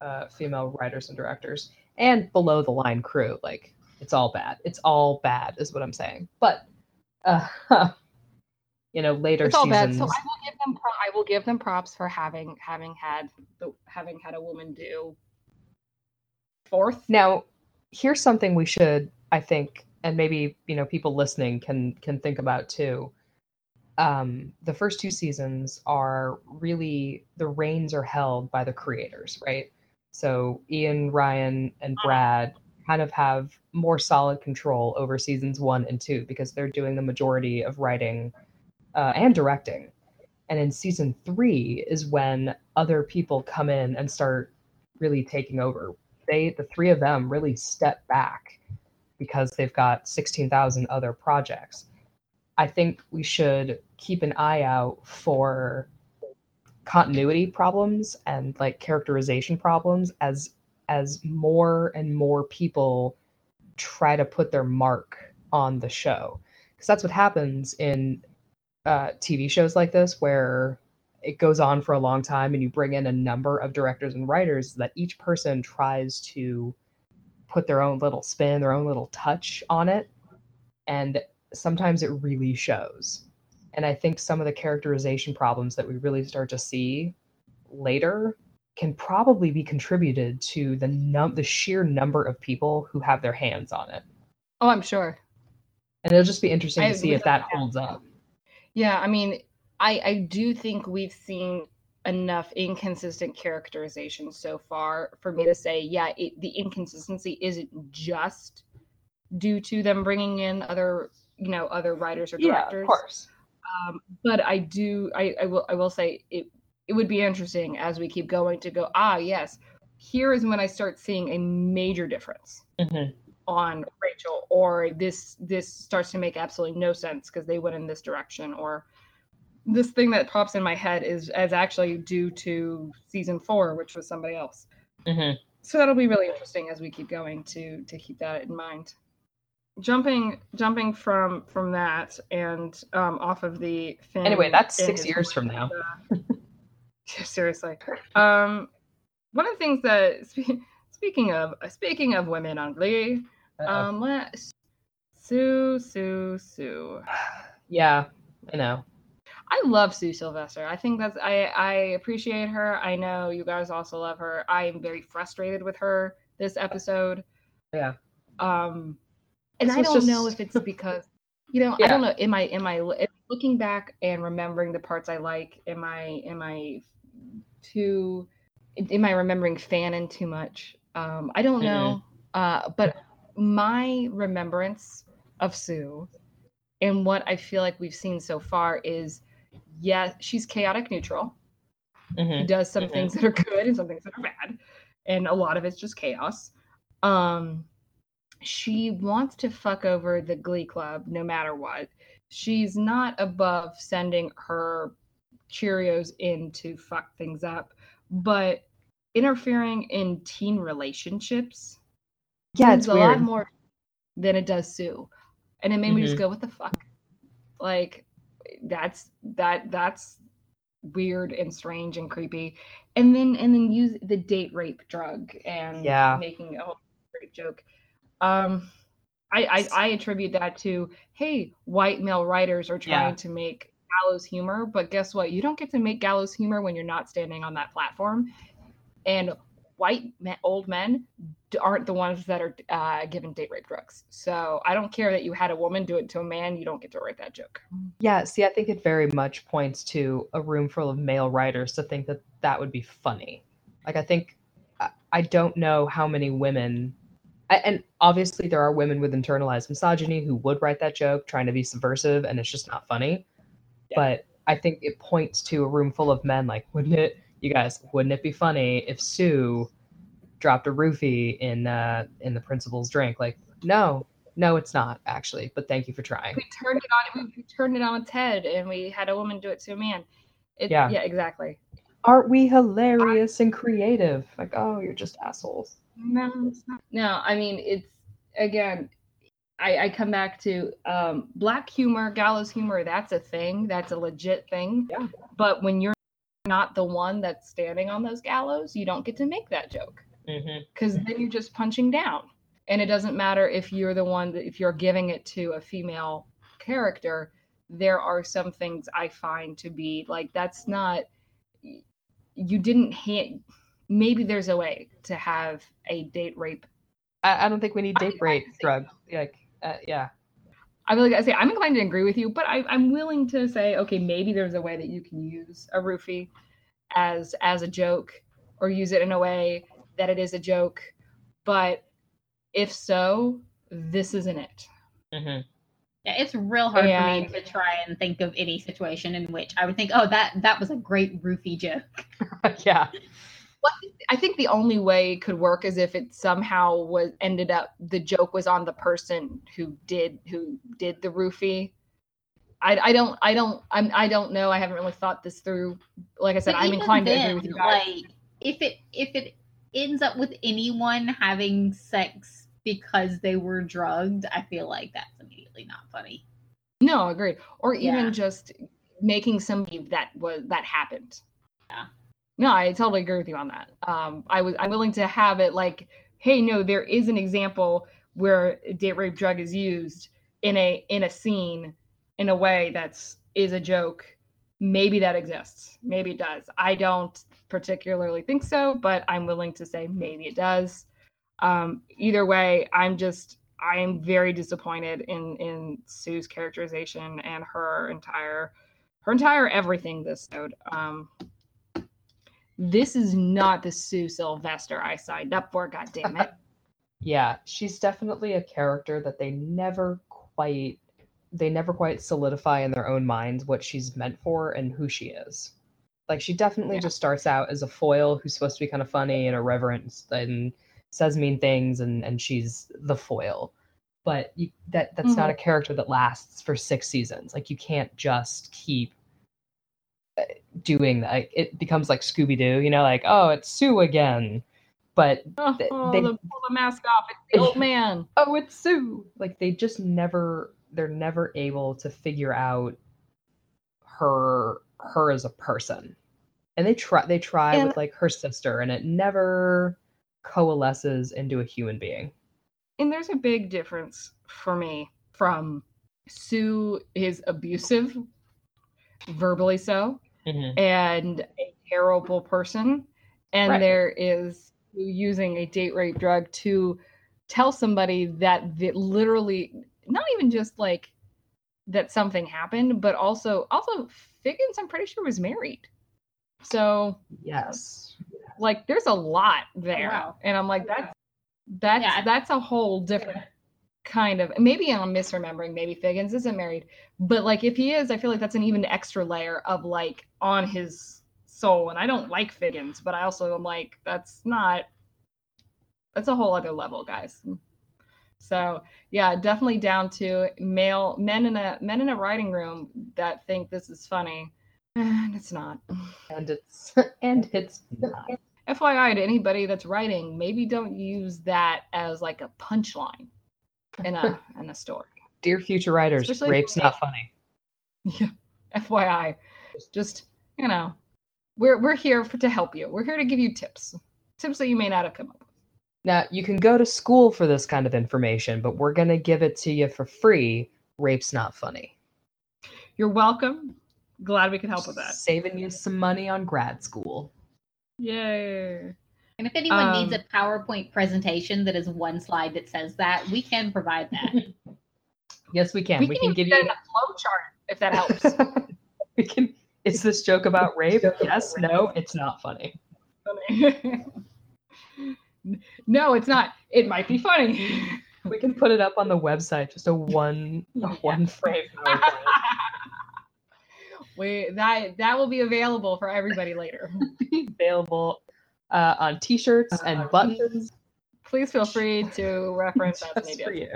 uh, female writers and directors, and below the line crew. Like it's all bad. It's all bad, is what I'm saying. But uh, you know, later It's all seasons. bad. So I will give them pro- I will give them props for having having had the having had a woman do fourth. Now, here's something we should, I think, and maybe you know people listening can can think about too. Um, the first two seasons are really the reins are held by the creators, right? So Ian, Ryan, and Brad kind of have more solid control over seasons one and two because they're doing the majority of writing uh, and directing. And in season three is when other people come in and start really taking over. They, the three of them, really step back because they've got 16,000 other projects. I think we should keep an eye out for continuity problems and like characterization problems as as more and more people try to put their mark on the show because that's what happens in uh, TV shows like this where it goes on for a long time and you bring in a number of directors and writers that each person tries to put their own little spin, their own little touch on it. And sometimes it really shows. And I think some of the characterization problems that we really start to see later can probably be contributed to the num the sheer number of people who have their hands on it. Oh, I'm sure. And it'll just be interesting I to see if that holds up. Yeah, I mean, I I do think we've seen enough inconsistent characterization so far for me to say, yeah, it, the inconsistency isn't just due to them bringing in other, you know, other writers or directors. Yeah, Of course. Um, but I do, I, I will, I will say it. It would be interesting as we keep going to go. Ah, yes, here is when I start seeing a major difference Mhm. on Rachel, or this this starts to make absolutely no sense because they went in this direction, or this thing that pops in my head is as actually due to season four, which was somebody else. Mhm. So that'll be really interesting as we keep going to to keep that in mind. Jumping jumping from from that and um, off of the Finn Anyway, that's six years from now. seriously. Um, one of the things that spe- speaking of speaking of women on Glee, um, let Sue Sue Sue. yeah, I know. I love Sue Sylvester. I think that's I I appreciate her. I know you guys also love her. I am very frustrated with her this episode. Yeah. Um, and I don't know if it's because you know I don't know. Am I am I looking back and remembering the parts I like? Am I am I too? Am I remembering fanon too much? Um, I don't know. Uh, but my remembrance of Sue and what I feel like we've seen so far is yeah, she's chaotic neutral. She Mhm. does some Mhm. things that are good and some things that are bad. And a lot of it's just chaos. Um she wants to fuck over the glee club no matter what. She's not above sending her Cheerios in to fuck things up, but interfering in teen relationships Yeah, it's a weird. lot more than it does Sue. And it made me just Mhm. go, what the fuck? Like that's that that's weird and strange and creepy. And then and then use the date rape drug and Yeah. making a whole rape joke. Um I, I I attribute that to hey, white male writers are trying Yeah. to make gallows humor, but guess what? You don't get to make gallows humor when you're not standing on that platform. And white men, old men aren't the ones that are uh, given date rape drugs. So I don't care that you had a woman do it to a man. You don't get to write that joke. Yeah, see, I think it very much points to a room full of male writers to think that that would be funny. Like, I think, I- I don't know how many women, and obviously there are women with internalized misogyny who would write that joke trying to be subversive and it's just not funny. Yeah. But I think it points to a room full of men like, wouldn't it, you guys, wouldn't it be funny if Sue dropped a roofie in uh in the principal's drink? Like, no, no, it's not actually, but thank you for trying. We turned it on. We turned it on its head, and we had a woman do it to a man. It, Yeah. yeah, exactly. aren't we hilarious and creative? Like, oh, you're just assholes. No, it's not. No, I mean it's again. I, I come back to um, black humor, gallows humor. That's a thing. That's a legit thing. Yeah. But when you're not the one that's standing on those gallows, you don't get to make that joke Mm-hmm. because then you're just punching down. And it doesn't matter if you're the one that if you're giving it to a female character. There are some things I find to be like that's not. You didn't hand. Maybe there's a way to have a date rape I, I don't think we need date I rape see. drug. Like, uh, yeah. I really gotta say I'm inclined to agree with you, but I, I'm willing to say, okay, maybe there's a way that you can use a roofie as as a joke, or use it in a way that it is a joke. But if so, this isn't it. Mm-hmm. Yeah, it's real hard And- for me to try and think of any situation in which I would think, oh, that that was a great roofie joke. yeah. I think the only way it could work is if it somehow was ended up the joke was on the person who did who did the roofie. I, I don't I don't I'm I don't know. I haven't really thought this through. Like I said, But I'm inclined to agree with you guys. Like, if it if it ends up with anyone having sex because they were drugged, I feel like that's immediately not funny. No, agreed. Or even Yeah. just making somebody that was that happened. Yeah. No, I totally agree with you on that. Um, I was I'm willing to have it like, hey, no, there is an example where date rape drug is used in a in a scene in a way that's is a joke. Maybe that exists. Maybe it does. I don't particularly think so, but I'm willing to say maybe it does. Um, either way, I'm just I am very disappointed in in Sue's characterization and her entire her entire everything this episode. Um, this is not the Sue Sylvester I signed up for. God damn it! Yeah, she's definitely a character that they never quite they never quite solidify in their own minds what she's meant for and who she is. Like she definitely Yeah. just starts out as a foil who's supposed to be kind of funny and irreverent and says mean things and and she's the foil. But you, that that's not mm-hmm. a character that lasts for 6 seasons. Like you can't just keep doing that. It becomes like Scooby Doo, you know, like oh, it's Sue again. But Oh, They- they- pull the mask off. It's the old man. oh it's sue like they just never they're never able to figure out her her as a person and they try they try And- with like her sister and it never coalesces into a human being And there's a big difference for me from Sue is abusive, verbally so, Mm-hmm. and a terrible person. And Right. there is using a date rape drug to tell somebody that literally not even just like that something happened, but also also Figgins, I'm pretty sure was married. So yes like there's a lot there. Oh, wow. And I'm like, that's that's Yeah. that's a whole different kind of maybe I'm misremembering, maybe Figgins isn't married. But like if he is, I feel like that's an even extra layer of like on his soul. And I don't like Figgins, but I also am like, that's not that's a whole other level, guys. So yeah, definitely down to male men in a men in a writing room that think this is funny. And it's not. and it's and it's not FYI to anybody that's writing, maybe don't use that as like a punchline in a in a story. dear future writers Especially- rape's not funny Yeah. FYI. Just, you know, we're we're here for, to help you. We're here to give you tips. Tips that you may not have come up with. now you can go to school for this kind of information but we're going to give it to you for free rape's not funny You're welcome. Glad we could help with that. saving you some money on grad school Yay. And if anyone needs Um, a PowerPoint presentation that is one slide that says that, we can provide that. yes we can we, can even give you a flow chart if that helps. we can. Is this joke about rape? Yes. No. It's not funny. no, it's not. It might be funny. We can put it up on the website. Just a one, a one frame. PowerPoint. we that that will be available for everybody later. available uh, on T-shirts and buttons. Please feel free to reference just for you.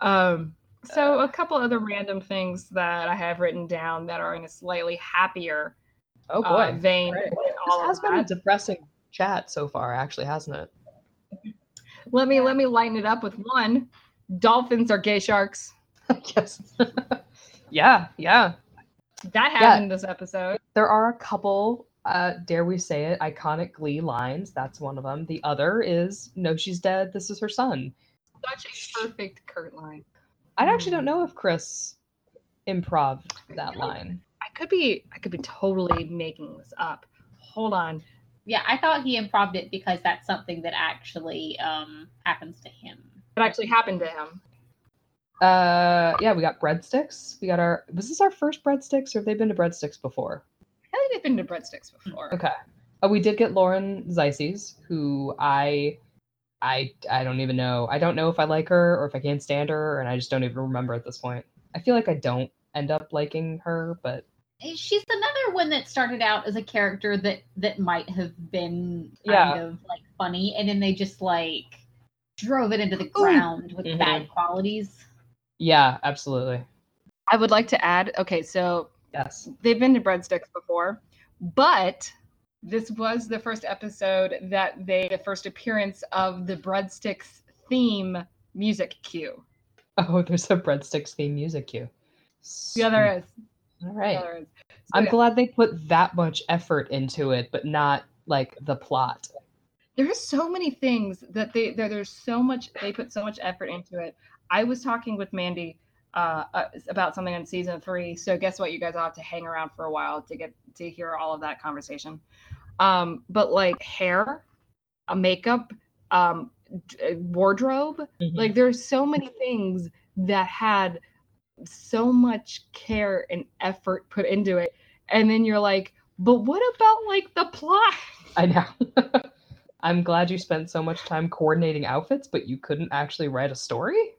Um, so a couple other random things that I have written down that are in a slightly happier Oh uh, boy, vein. Right. this has been a depressing chat so far. Actually, hasn't it? let me let me lighten it up with one. Dolphins are gay sharks. yes. yeah, yeah. That Yeah. happened this episode. There are a couple, uh, dare we say it, iconic Glee lines. That's one of them. The other is, "No, she's dead. This is her son." Such a perfect Kurt line. I actually don't know if Chris improv that line. I could be I could be totally making this up. Hold on. Yeah, I thought he improved it because that's something that actually um, happens to him. It actually happened to him? Uh, yeah, we got Breadstix. We got our. Was this our first Breadstix, or have they been to Breadstix before? I think they've been to Breadstix before. Okay. Uh, we did get Lauren Zizes, who I, I, I don't even know. I don't know if I like her or if I can't stand her, and I just don't even remember at this point. I feel like I don't end up liking her, but She's another one that started out as a character that that might have been kind Yeah. of like funny, and then they just like drove it into the ground with Mhm. bad qualities. yeah, absolutely. I would like to add, okay, so Yes. they've been to Breadstix before, but this was the first episode that they the first appearance of the Breadstix theme music cue. Oh, there's a Breadstix theme music cue. Yeah, there is. All right. Yeah, is. So, I'm yeah, glad they put that much effort into it, but not like the plot. there are so many things that they there, there's so much they put so much effort into it. I was talking with Mandy uh, uh, about something in season three. So guess what? You guys all have to hang around for a while to get to hear all of that conversation. Um, but like hair, a makeup, um, uh, wardrobe, like there's so many things that had so much care and effort put into it and then you're like but what about like the plot I know. I'm glad you spent so much time coordinating outfits, but you couldn't actually write a story?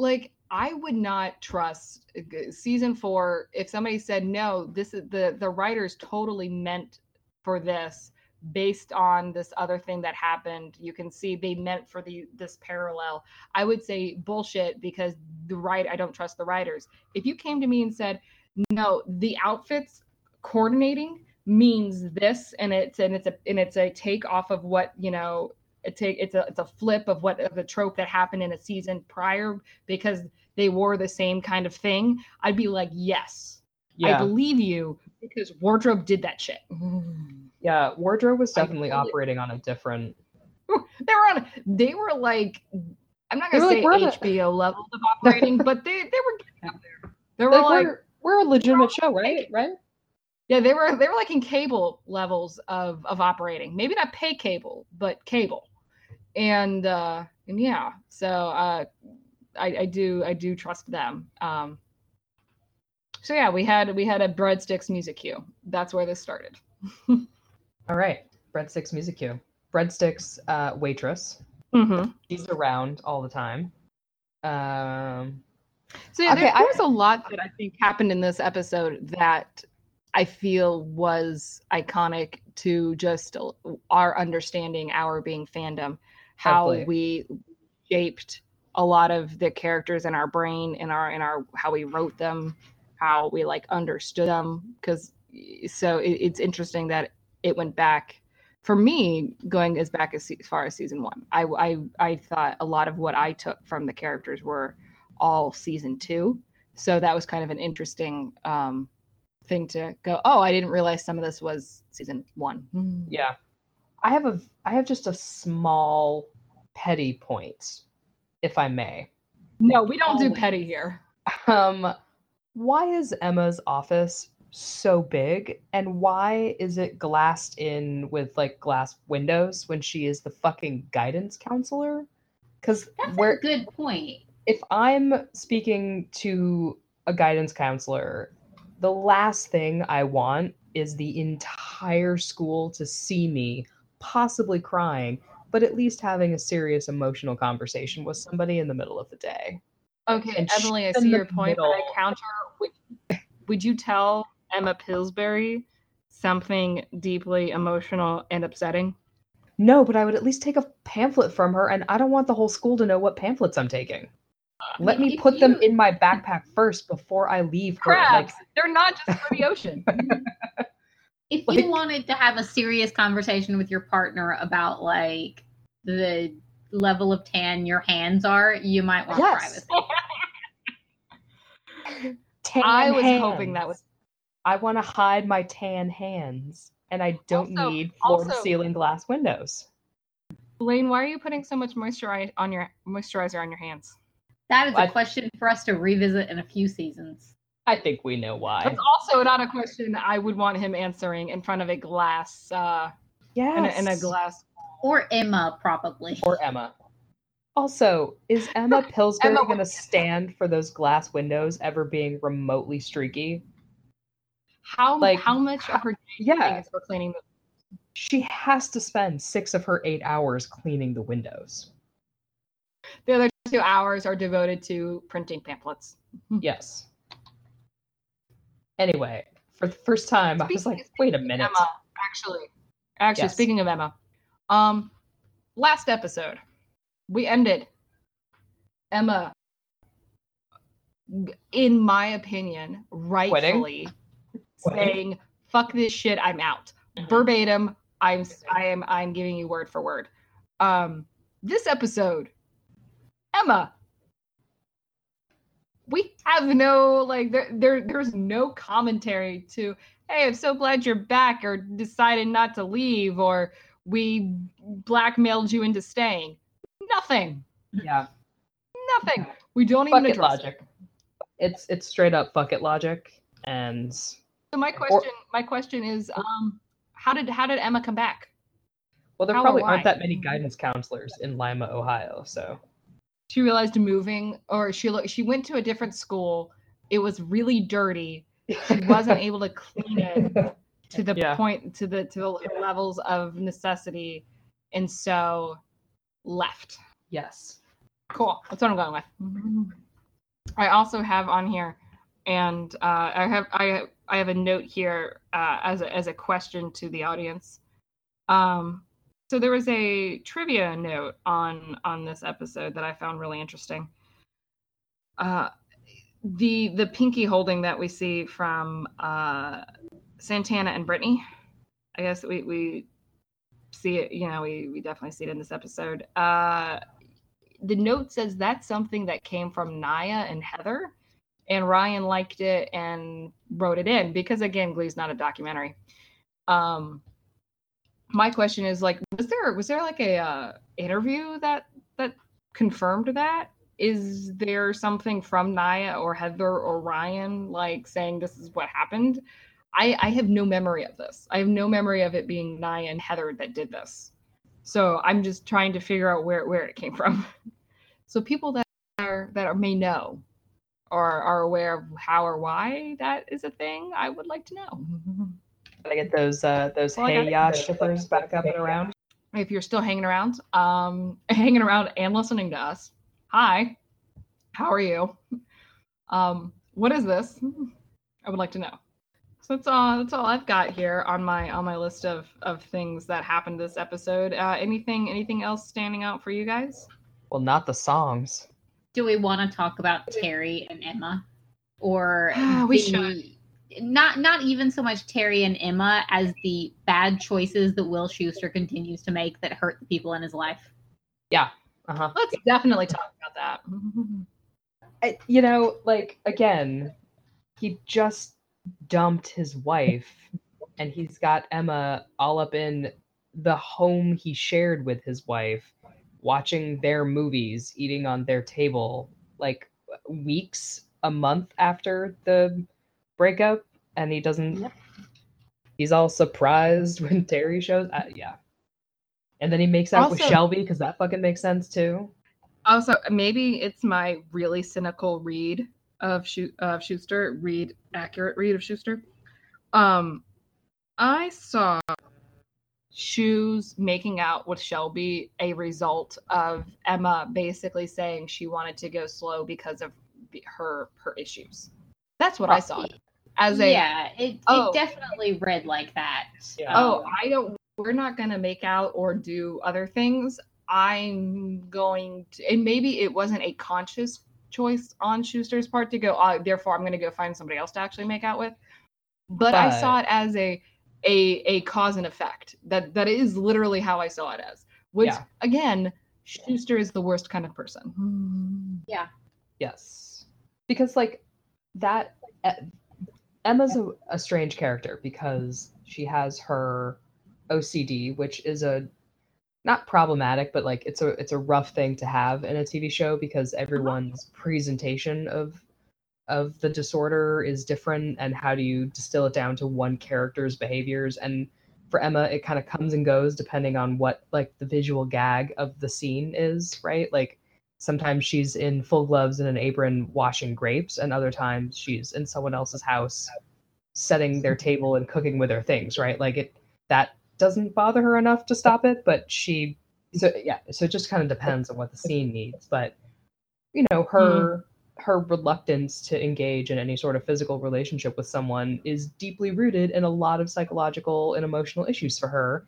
like i would not trust uh, season four if somebody said no this is the the writers totally meant for this based on this other thing that happened. You can see they meant for the this parallel. I would say bullshit because the right i don't trust the writers. If you came to me and said no the outfits coordinating means this and it's and it's a and it's a take off of what you know a take it's a it's a flip of what of the trope that happened in a season prior because they wore the same kind of thing i'd be like yes i believe you because wardrobe did that shit. Yeah, wardrobe was definitely operating on a different they were on they were like i'm not gonna say like, we're the- hbo levels of operating but they they were getting up there. They were like, like we're, we're a legitimate show, right? Right? yeah they were they were like in cable levels of of operating. Maybe not pay cable but cable. And uh and yeah so uh i i do i do trust them um so yeah we had we had a Breadstix music cue that's where this started All right. Breadstix music cue. Breadstix uh waitress. mm-hmm. She's around all the time. Um So yeah, Okay, there, I- there's a lot that I think happened in this episode that I feel was iconic to just our understanding, our being fandom, how Totally. we shaped a lot of the characters in our brain, in our in our how we wrote them, how we like understood them. Because so it, it's interesting that it went back for me going as back as, as far as season one. I, I I thought a lot of what I took from the characters were all season two. So that was kind of an interesting um, thing to go. Oh, I didn't realize some of this was season one. yeah. I have a I have just a small petty point, if I may. No, we don't do petty here. Um, why is Emma's office so big, and why is it glassed in with like glass windows when she is the fucking guidance counselor? Because That's where a good point. if I'm speaking to a guidance counselor, the last thing I want is the entire school to see me possibly crying, but at least having a serious emotional conversation with somebody in the middle of the day. Okay, And Emily, I see your point, but I counter. Would, would you tell Emma Pillsbury something deeply emotional and upsetting? No, but I would at least take a pamphlet from her, and I don't want the whole school to know what pamphlets I'm taking. Uh, Let me put them in my backpack first before I leave. Like, Crabs. They're not just for the ocean. If Like- you wanted to have a serious conversation with your partner about like the level of tan your hands are, you might want Yes. privacy. Tan I was hands. hoping that was I want to hide my tan hands, and I don't Also- need floor to also- ceiling glass windows. Blaine. Why are you putting so much moisturizer on your moisturizer on your hands? That is a question for us to revisit in a few seasons. I think we know why. That's also not a question I would want him answering in front of a glass, uh, Yes. in, a, in a glass. Or Emma, probably. Or Emma. Also, is Emma Pillsbury going to stand for those glass windows ever being remotely streaky? How Like- how much of her day Yeah. is for cleaning the She has to spend six of her eight hours cleaning the windows. The other two hours are devoted to printing pamphlets. Yes. Anyway, for the first time, I was like, wait a minute. Emma, actually, actually, Yes. speaking of Emma, um, last episode we ended Emma, in my opinion, rightfully saying, "Fuck this shit, I'm out." Mhm. Verbatim, I'm I am I'm giving you word for word. Um, this episode, Emma. We have no like there, there there's no commentary to hey i'm so glad you're back or decided not to leave or we blackmailed you into staying nothing Yeah. nothing we don't even Bucket logic. it It's it's straight up bucket logic. And so my question my question is um how did how did emma come back well, there How probably aren't that many guidance counselors in Lima, Ohio. So she realized moving or she lo- she went to a different school it was really dirty she wasn't able to clean it to the Yeah. point to the to the levels of necessity and so left yes. Cool. That's what I'm going with. I also have on here, and uh, I have I have, I have a note here uh, as a, as a question to the audience. Um, so there was a trivia note on on this episode that I found really interesting. Uh, the the pinky holding that we see from uh, Santana and Brittany. I guess we we see it. You know, we we definitely see it in this episode. Uh, the note says that's something that came from Naya and Heather, and Ryan liked it and wrote it in because again, Glee's not a documentary. Um, my question is like, was there was there like a uh, interview that that confirmed that? Is there something from Naya or Heather or Ryan like saying this is what happened? I I have no memory of this. I have no memory of it being Naya and Heather that did this. So I'm just trying to figure out where where it came from. So people that are that are, may know or are aware of how or why that is a thing, I would like to know. Gotta get those uh those Well, hey gotta- ya shippers back up and around. If you're still hanging around, um, hanging around and listening to us, hi, how are you? Um, what is this? I would like to know. So that's all. That's all I've got here on my on my list of of things that happened this episode. Uh, anything anything else standing out for you guys? Well, not the songs. Do we want to talk about Terri and Emma, or We the- should. Not not even so much Terri and Emma as the bad choices that Will Schuester continues to make that hurt the people in his life. Yeah. Uh-huh. Let's definitely talk about that. I, you know, like again, he just dumped his wife and he's got Emma all up in the home he shared with his wife, watching their movies, eating on their table, like weeks, a month after the breakup, and he doesn't. He's all surprised when Terri shows. Uh, yeah, and then he makes out with Shelby because that fucking makes sense too. Also, maybe it's my really cynical read of Schu- of Schuester, read accurate read of Schuester. Um, I saw Schue's making out with Shelby a result of Emma basically saying she wanted to go slow because of her her issues. That's what I saw it as a yeah, it, Oh. it definitely read like that. Yeah. oh i don't we're not going to make out or do other things i'm going to and maybe it wasn't a conscious choice on Schuester's part to go uh, therefore i'm going to go find somebody else to actually make out with but, i saw it as a a a cause and effect that that is literally how i saw it as which Yeah. again Schuester is the worst kind of person. Yeah. Yes. Because like that E- Emma's a, a strange character because she has her OCD, which is a not problematic, but like it's a it's a rough thing to have in a TV show because everyone's presentation of of the disorder is different and how do you distill it down to one character's behaviors and for Emma it kind of comes and goes depending on what like the visual gag of the scene is, right? Like sometimes she's in full gloves and an apron washing grapes and other times she's in someone else's house setting their table and cooking with her things right? Like it that doesn't bother her enough to stop it but she so yeah so it just kind of depends on what the scene needs but you know her mm-hmm. her reluctance to engage in any sort of physical relationship with someone is deeply rooted in a lot of psychological and emotional issues for her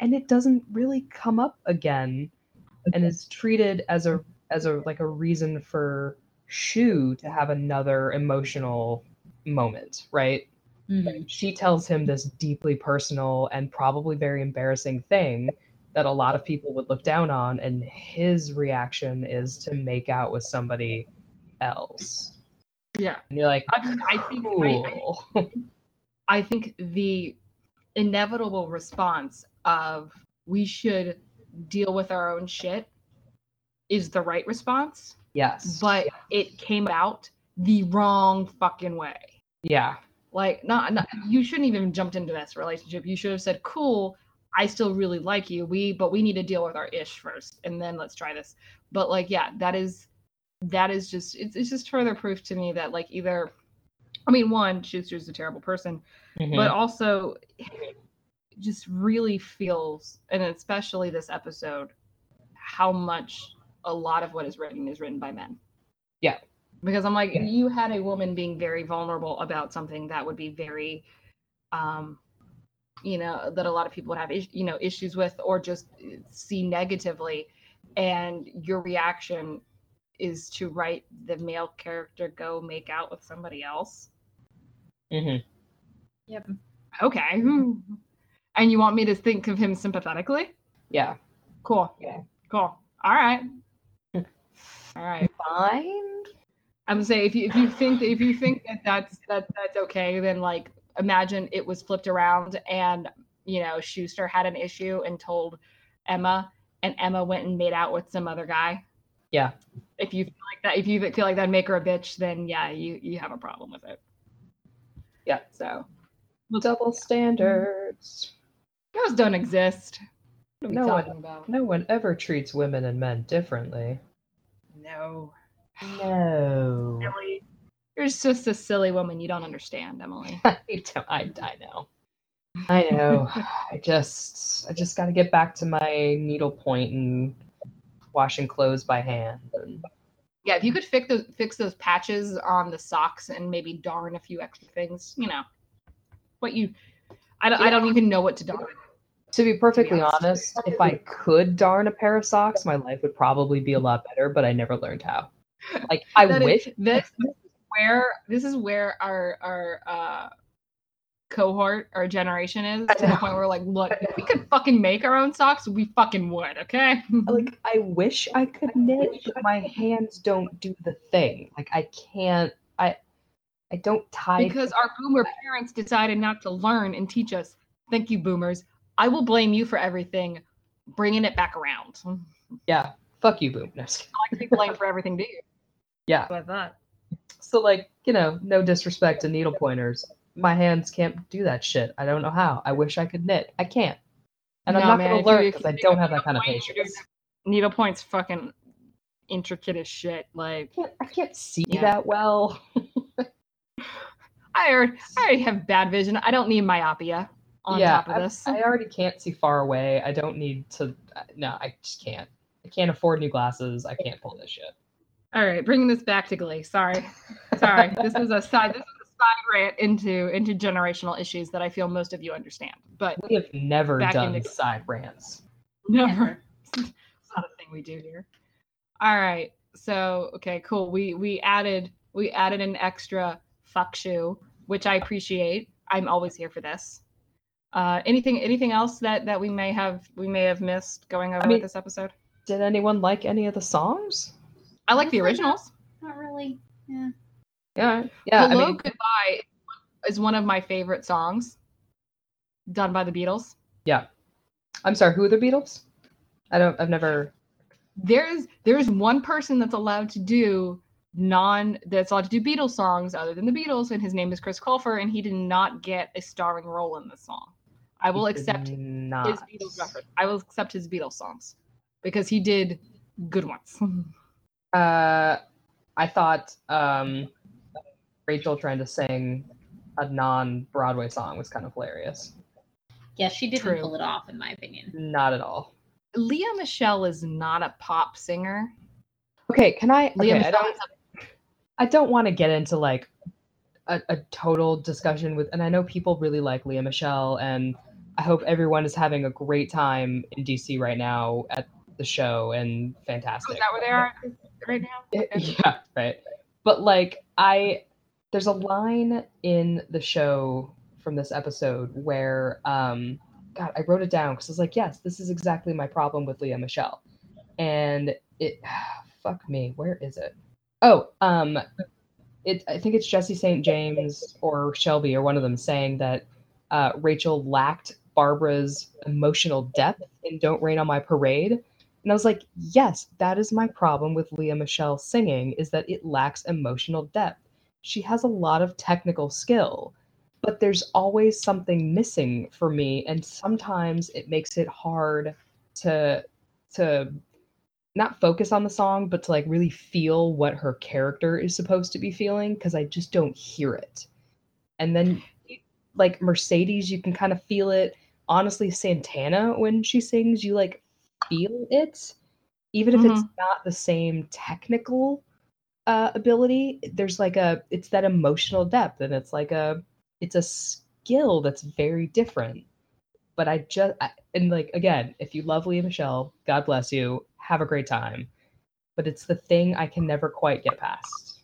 and it doesn't really come up again and is treated as a as a like a reason for Schue to have another emotional moment, right? Mhm. She tells him this deeply personal and probably very embarrassing thing that a lot of people would look down on, and his reaction is to make out with somebody else. Yeah. And you're like, I, I think I, cool. I think the inevitable response of we should deal with our own shit is the right response, yes. but it came out the wrong fucking way. yeah. Like, not, not you shouldn't even jumped into this relationship. You should have said, "Cool, I still really like you. We, but we need to deal with our ish first, and then let's try this." But like, yeah, that is that is just it's, it's just further proof to me that like either, I mean, one, Schuester's a terrible person, Mhm. but also just really feels and especially this episode how much a lot of what is written is written by men Yeah. because i'm like Yeah. you had a woman being very vulnerable about something that would be very um you know that a lot of people would have is- you know issues with or just see negatively and your reaction is to write the male character go make out with somebody else Mm-hmm. Yep. okay and you want me to think of him sympathetically yeah. cool Yeah. cool all right hmm. all right Fine. i'm gonna say if you if you think if you think that that's that that's okay then like imagine it was flipped around and you know schuester had an issue and told emma and emma went and made out with some other guy Yeah. if you feel like that if you feel like that'd make her a bitch then yeah you you have a problem with it Yeah. so Double standards. Those don't exist what are we No talking one- about No one ever treats women and men differently. no No. Emily, you're just a silly woman. You don't understand, Emily. I, don't- I, I know. I know. I just I just got to get back to my needlepoint and washing clothes by hand. And, yeah, if you could fix those fix those patches on the socks and maybe darn a few extra things, you know, what you, I don't, I don't even know what to darn. to be perfectly honest. honest, if I could darn a pair of socks, my life would probably be a lot better. But I never learned how. Like I That is- wish. this, this is where this is where our our uh, cohort our generation is to the point where we're like, look, if we could fucking make our own socks, we fucking would. Okay. like I wish I could knit, but my hands don't do the thing. Like I can't. I I don't tie. because our boomer parents decided not to learn and teach us. Thank you, boomers. I will blame you for everything, bringing it back around. Yeah. Fuck you, boomers. I just kidding. like to be blamed for everything, do you? Yeah. Like that. So like you know, no disrespect to needle pointers. My hands can't do that shit. I don't know how. I wish I could knit. I can't. And I'm not gonna learn because I don't have that kind of needlepoint, you're patience. Needlepoint's fucking intricate as shit. Like I can't, I can't see Yeah. that well. I already, I already have bad vision. I don't need myopia on yeah, top of I- this. I, already can't see far away. I don't need to. No, I just can't. I can't afford new glasses. I can't pull this shit. All right, bringing this back to Glee. Sorry, sorry. this is a side. This is a side rant into into generational issues that I feel most of you understand, but We have never done into- side rants. never. it's not a thing we do here. All right. So okay, cool. We we added we added an extra fuck schue, which I appreciate. I'm always here for this. Uh, anything anything else that that we may have we may have missed going over mean, with this episode? Did anyone like any of the songs? I like the originals. Not really. Yeah. Yeah, yeah. Hello I mean, Goodbye is one of my favorite songs done by the Beatles. yeah. I'm sorry. Who are the Beatles? I don't. I've never. There's there's one person that's allowed to do non that's allowed to do Beatles songs other than the Beatles, and his name is Chris Colfer, and he did not get a starring role in this song. I will He accept not. his Beatles record. I will accept his Beatles songs because he did good ones. Uh, I thought um, Rachel trying to sing a non-Broadway song was kind of hilarious. Yeah, she didn't True. pull it off, in my opinion. Not at all. Lea Michele is not a pop singer. Okay, can I? Lea Okay, I don't. is I don't want to get into like a, a total discussion with, and I know people really like Lea Michele, and I hope everyone is having a great time in DC right now at the show and fantastic. is that where they are right now? yeah, right. But like I there's a line in the show from this episode where um God, I wrote it down because I was like, yes, this is exactly my problem with Lea Michele. And it fuck me, where is it? Oh, um it I think it's Jesse St. James or Shelby or one of them saying that uh, Rachel lacked Barbra's emotional depth in Don't Rain on My Parade. And I was like, yes, that is my problem with Lea Michele singing is that it lacks emotional depth. She has a lot of technical skill, but there's always something missing for me and sometimes it makes it hard to to not focus on the song but to like really feel what her character is supposed to be feeling because I just don't hear it. And then like Mercedes you can kind of feel it. Honestly Santana when she sings you like feel it even if it's not the same technical uh, ability there's like a it's that emotional depth and it's like a it's a skill that's very different but i just I, and like again if you love lea michele god bless you have a great time but it's the thing i can never quite get past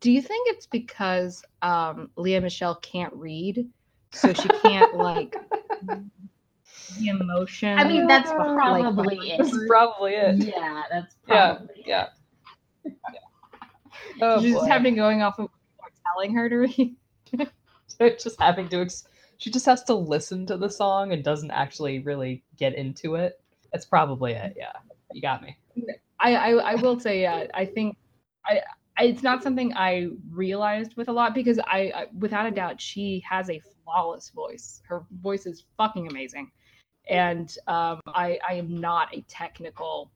Do you think it's because um, Lea Michele can't read, so she can't like the emotion? I mean, that's behind- probably like, it. that's probably it Yeah, that's yeah probably yeah oh, she's boy. just having going off of what people are telling her to read. just having to ex- she just has to listen to the song and doesn't actually really get into it that's probably it yeah you got me I, I I will say yeah. I think I, I it's not something I realized with a lot because I, I without a doubt she has a flawless voice. Her voice is fucking amazing, and um, I I am not a technical.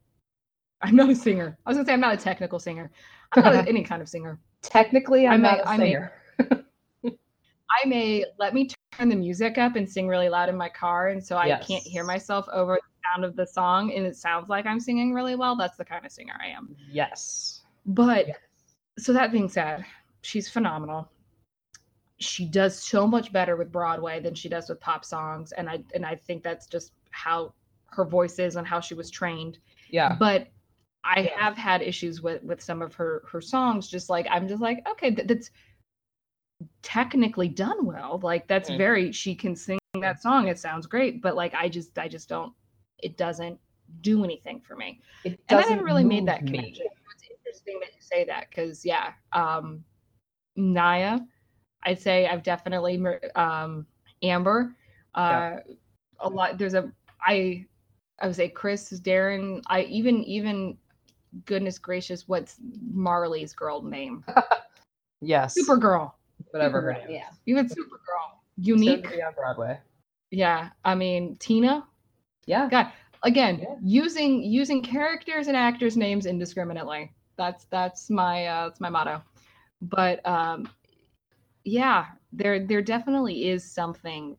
I'm not a singer. I was gonna say I'm not a technical singer. I'm not any kind of singer. technically i'm I may- not a I may- singer I may let me turn the music up and sing really loud in my car, and so I can't hear myself over the sound of the song, and it sounds like I'm singing really well. That's the kind of singer I am. yes But Yes. so that being said, she's phenomenal. She does so much better with Broadway than she does with pop songs, and I and I think that's just how her voice is and how she was trained. yeah But I Yeah. have had issues with with some of her her songs. Just like I'm just like okay, th- that's technically done well. Like that's Mhm. very she can sing that song. It sounds great, but like I just I just don't. It doesn't do anything for me it and I never really made that me. connection. It's interesting that you say that because yeah, um, Naya, I'd say I've definitely um, Amber. Uh, A lot. There's a I I would say Chris, Darren. I even even goodness gracious, what's Marley's girl name? yes Supergirl. whatever her name Yeah. Even Supergirl. Unique. be on broadway Yeah. I mean Tina. Yeah God, again, Yeah. using using characters and actors' names indiscriminately. That's that's my uh, that's my motto. But um, yeah, there there definitely is something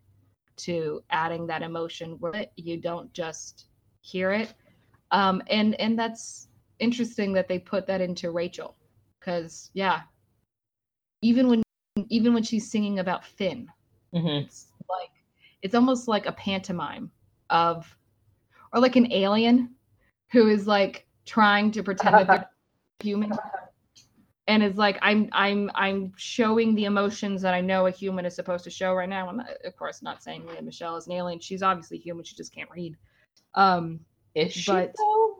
to adding that emotion where you don't just hear it. Um, and and that's interesting that they put that into Rachel, because yeah, even when even when she's singing about Finn, Mhm. it's like it's almost like a pantomime of or like an alien who is like trying to pretend that they're human and is like i'm i'm i'm showing the emotions that i know a human is supposed to show right now i'm not, of course not saying Lea michele is an alien she's obviously human she just can't read um is she But- though?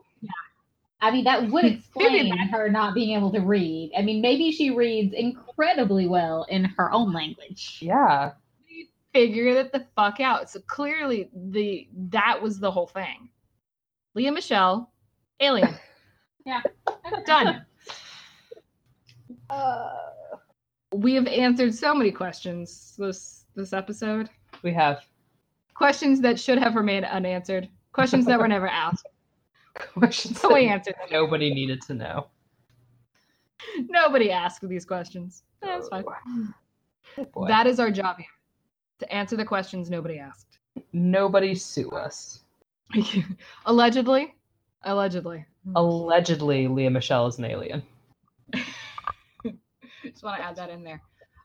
I mean, that would explain her not being able to read. I mean, maybe she reads incredibly well in her own language. Yeah. Figured it the fuck out. So clearly, the that was the whole thing. Lea Michele, alien. Yeah. Done. Uh, We have answered so many questions this this episode. we have Questions that should have remained unanswered. Questions that were never asked. questions So we answered them. nobody needed to know. Nobody asked these questions. That's fine. Oh. That is our job here. To answer the questions nobody asked. Nobody sue us. Allegedly. Allegedly. Allegedly, Lea Michele is an alien. Just want to add that in there.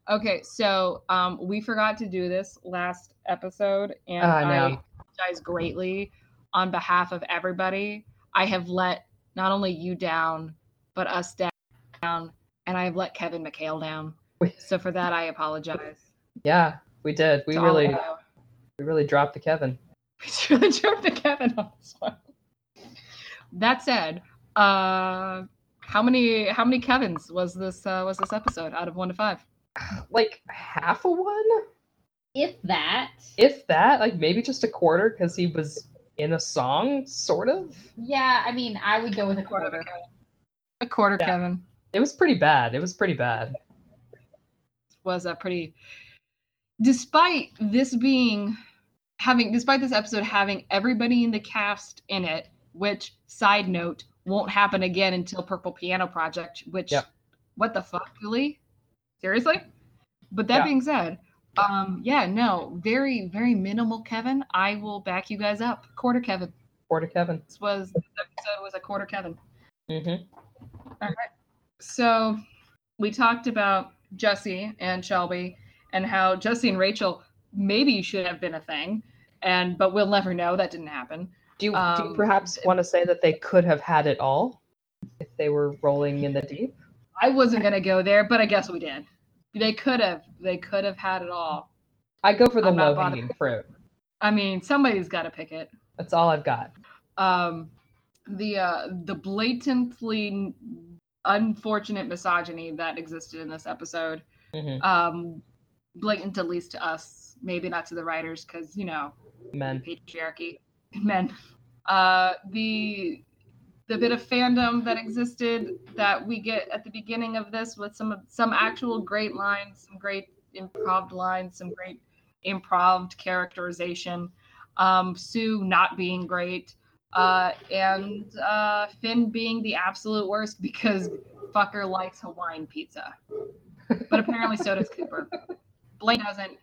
Okay, so um, we forgot to do this last episode, and Oh, I I apologize greatly on behalf of everybody. I have let not only you down, but us down, and I have let Kevin McHale down. So for that, I apologize. Yeah, we did. We to really, you. we really dropped the Kevin. We really jumped to Kevin on this one. That said, uh, how many how many Kevins was this uh, was this episode out of one to five? Like half a one, If that. if that. Like maybe just a quarter because he was in a song, sort of. Yeah, I mean, I would go with a Quarter. quarter. A quarter Yeah. Kevin It was pretty bad. It was pretty bad. was a pretty. Despite this being having, despite this episode having everybody in the cast in it, which side note won't happen again until Purple Piano Project. Which, what the fuck, really? Seriously? But that Yeah. being said, um, yeah, no, very very minimal Kevin. I will back you guys up. Quarter Kevin. Quarter Kevin. This was this episode was a quarter Kevin. Mm-hmm. All right. So we talked about Jesse and Shelby and how Jesse and Rachel maybe should have been a thing, and but we'll never know. That didn't happen. Do you, do Um, you perhaps want to say that they could have had it all if they were rolling in the deep? I wasn't gonna go there, but I guess we did. They could have. They could have had it all. I go for the low hanging fruit. I mean, somebody's got to pick it. That's all I've got. Um, the uh, the blatantly unfortunate misogyny that existed in this episode. Mhm. Um, blatant at least to us, maybe not to the writers, because you know Men. patriarchy men. Uh the the bit of fandom that existed that we get at the beginning of this with some of some actual great lines some great improv lines some great improv characterization um sue not being great uh and uh finn being the absolute worst because fucker likes hawaiian pizza. But apparently so does cooper blake doesn't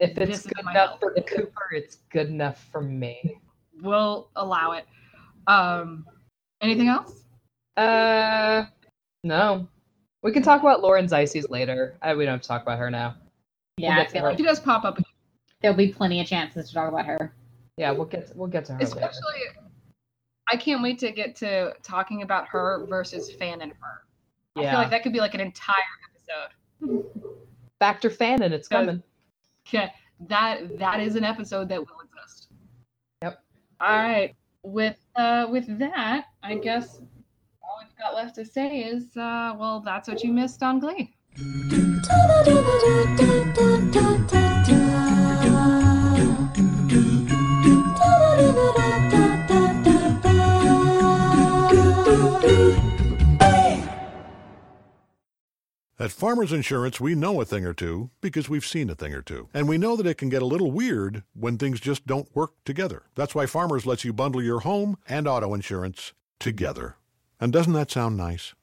If it's good enough help. for the Cooper, it's good enough for me. we'll allow it. Um, anything else? Uh, no. We can talk about Lauren Zizes later. I, we don't have to talk about her now. Yeah, get I to feel her. like She does pop up, there'll be plenty of chances to talk about her. Yeah, we'll get we'll get to her later. especially. I can't wait to get to talking about her versus fanon her. I feel like that could be like an entire episode. Factor fan and it's coming. Yeah, that that is an episode that will exist. Yep. All right. With uh with that, I guess all we've got left to say is uh well that's what you missed on Glee. At Farmers Insurance, we know a thing or two because we've seen a thing or two. And we know that it can get a little weird when things just don't work together. That's why Farmers lets you bundle your home and auto insurance together. And doesn't that sound nice?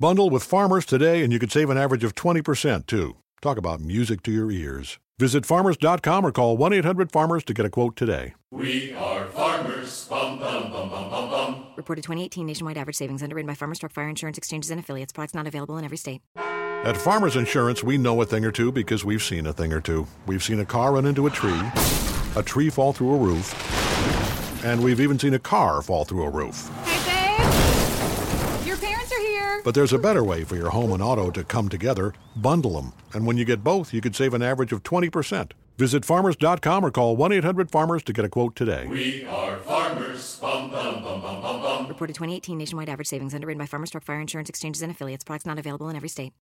Bundle with Farmers today and you could save an average of 20% too. Talk about music to your ears. Visit farmers.com or call 1 800 Farmers to get a quote today. We are farmers. Bum, bum, bum, bum, bum, bum. Reported 2018 nationwide average savings underwritten by Farmers Truck Fire Insurance Exchanges and Affiliates. Products not available in every state. At Farmers Insurance, we know a thing or two because we've seen a thing or two. We've seen a car run into a tree, a tree fall through a roof, and we've even seen a car fall through a roof. Hey babe! Your parents are here. But there's a better way for your home and auto to come together. Bundle them. And when you get both, you could save an average of 20%. Visit farmers.com or call 1 800 Farmers to get a quote today. We are farmers. Bum, bum, bum, bum, bum, bum. Reported 2018 nationwide average savings underwritten by Farmers Truck Fire Insurance Exchanges and Affiliates. Products not available in every state.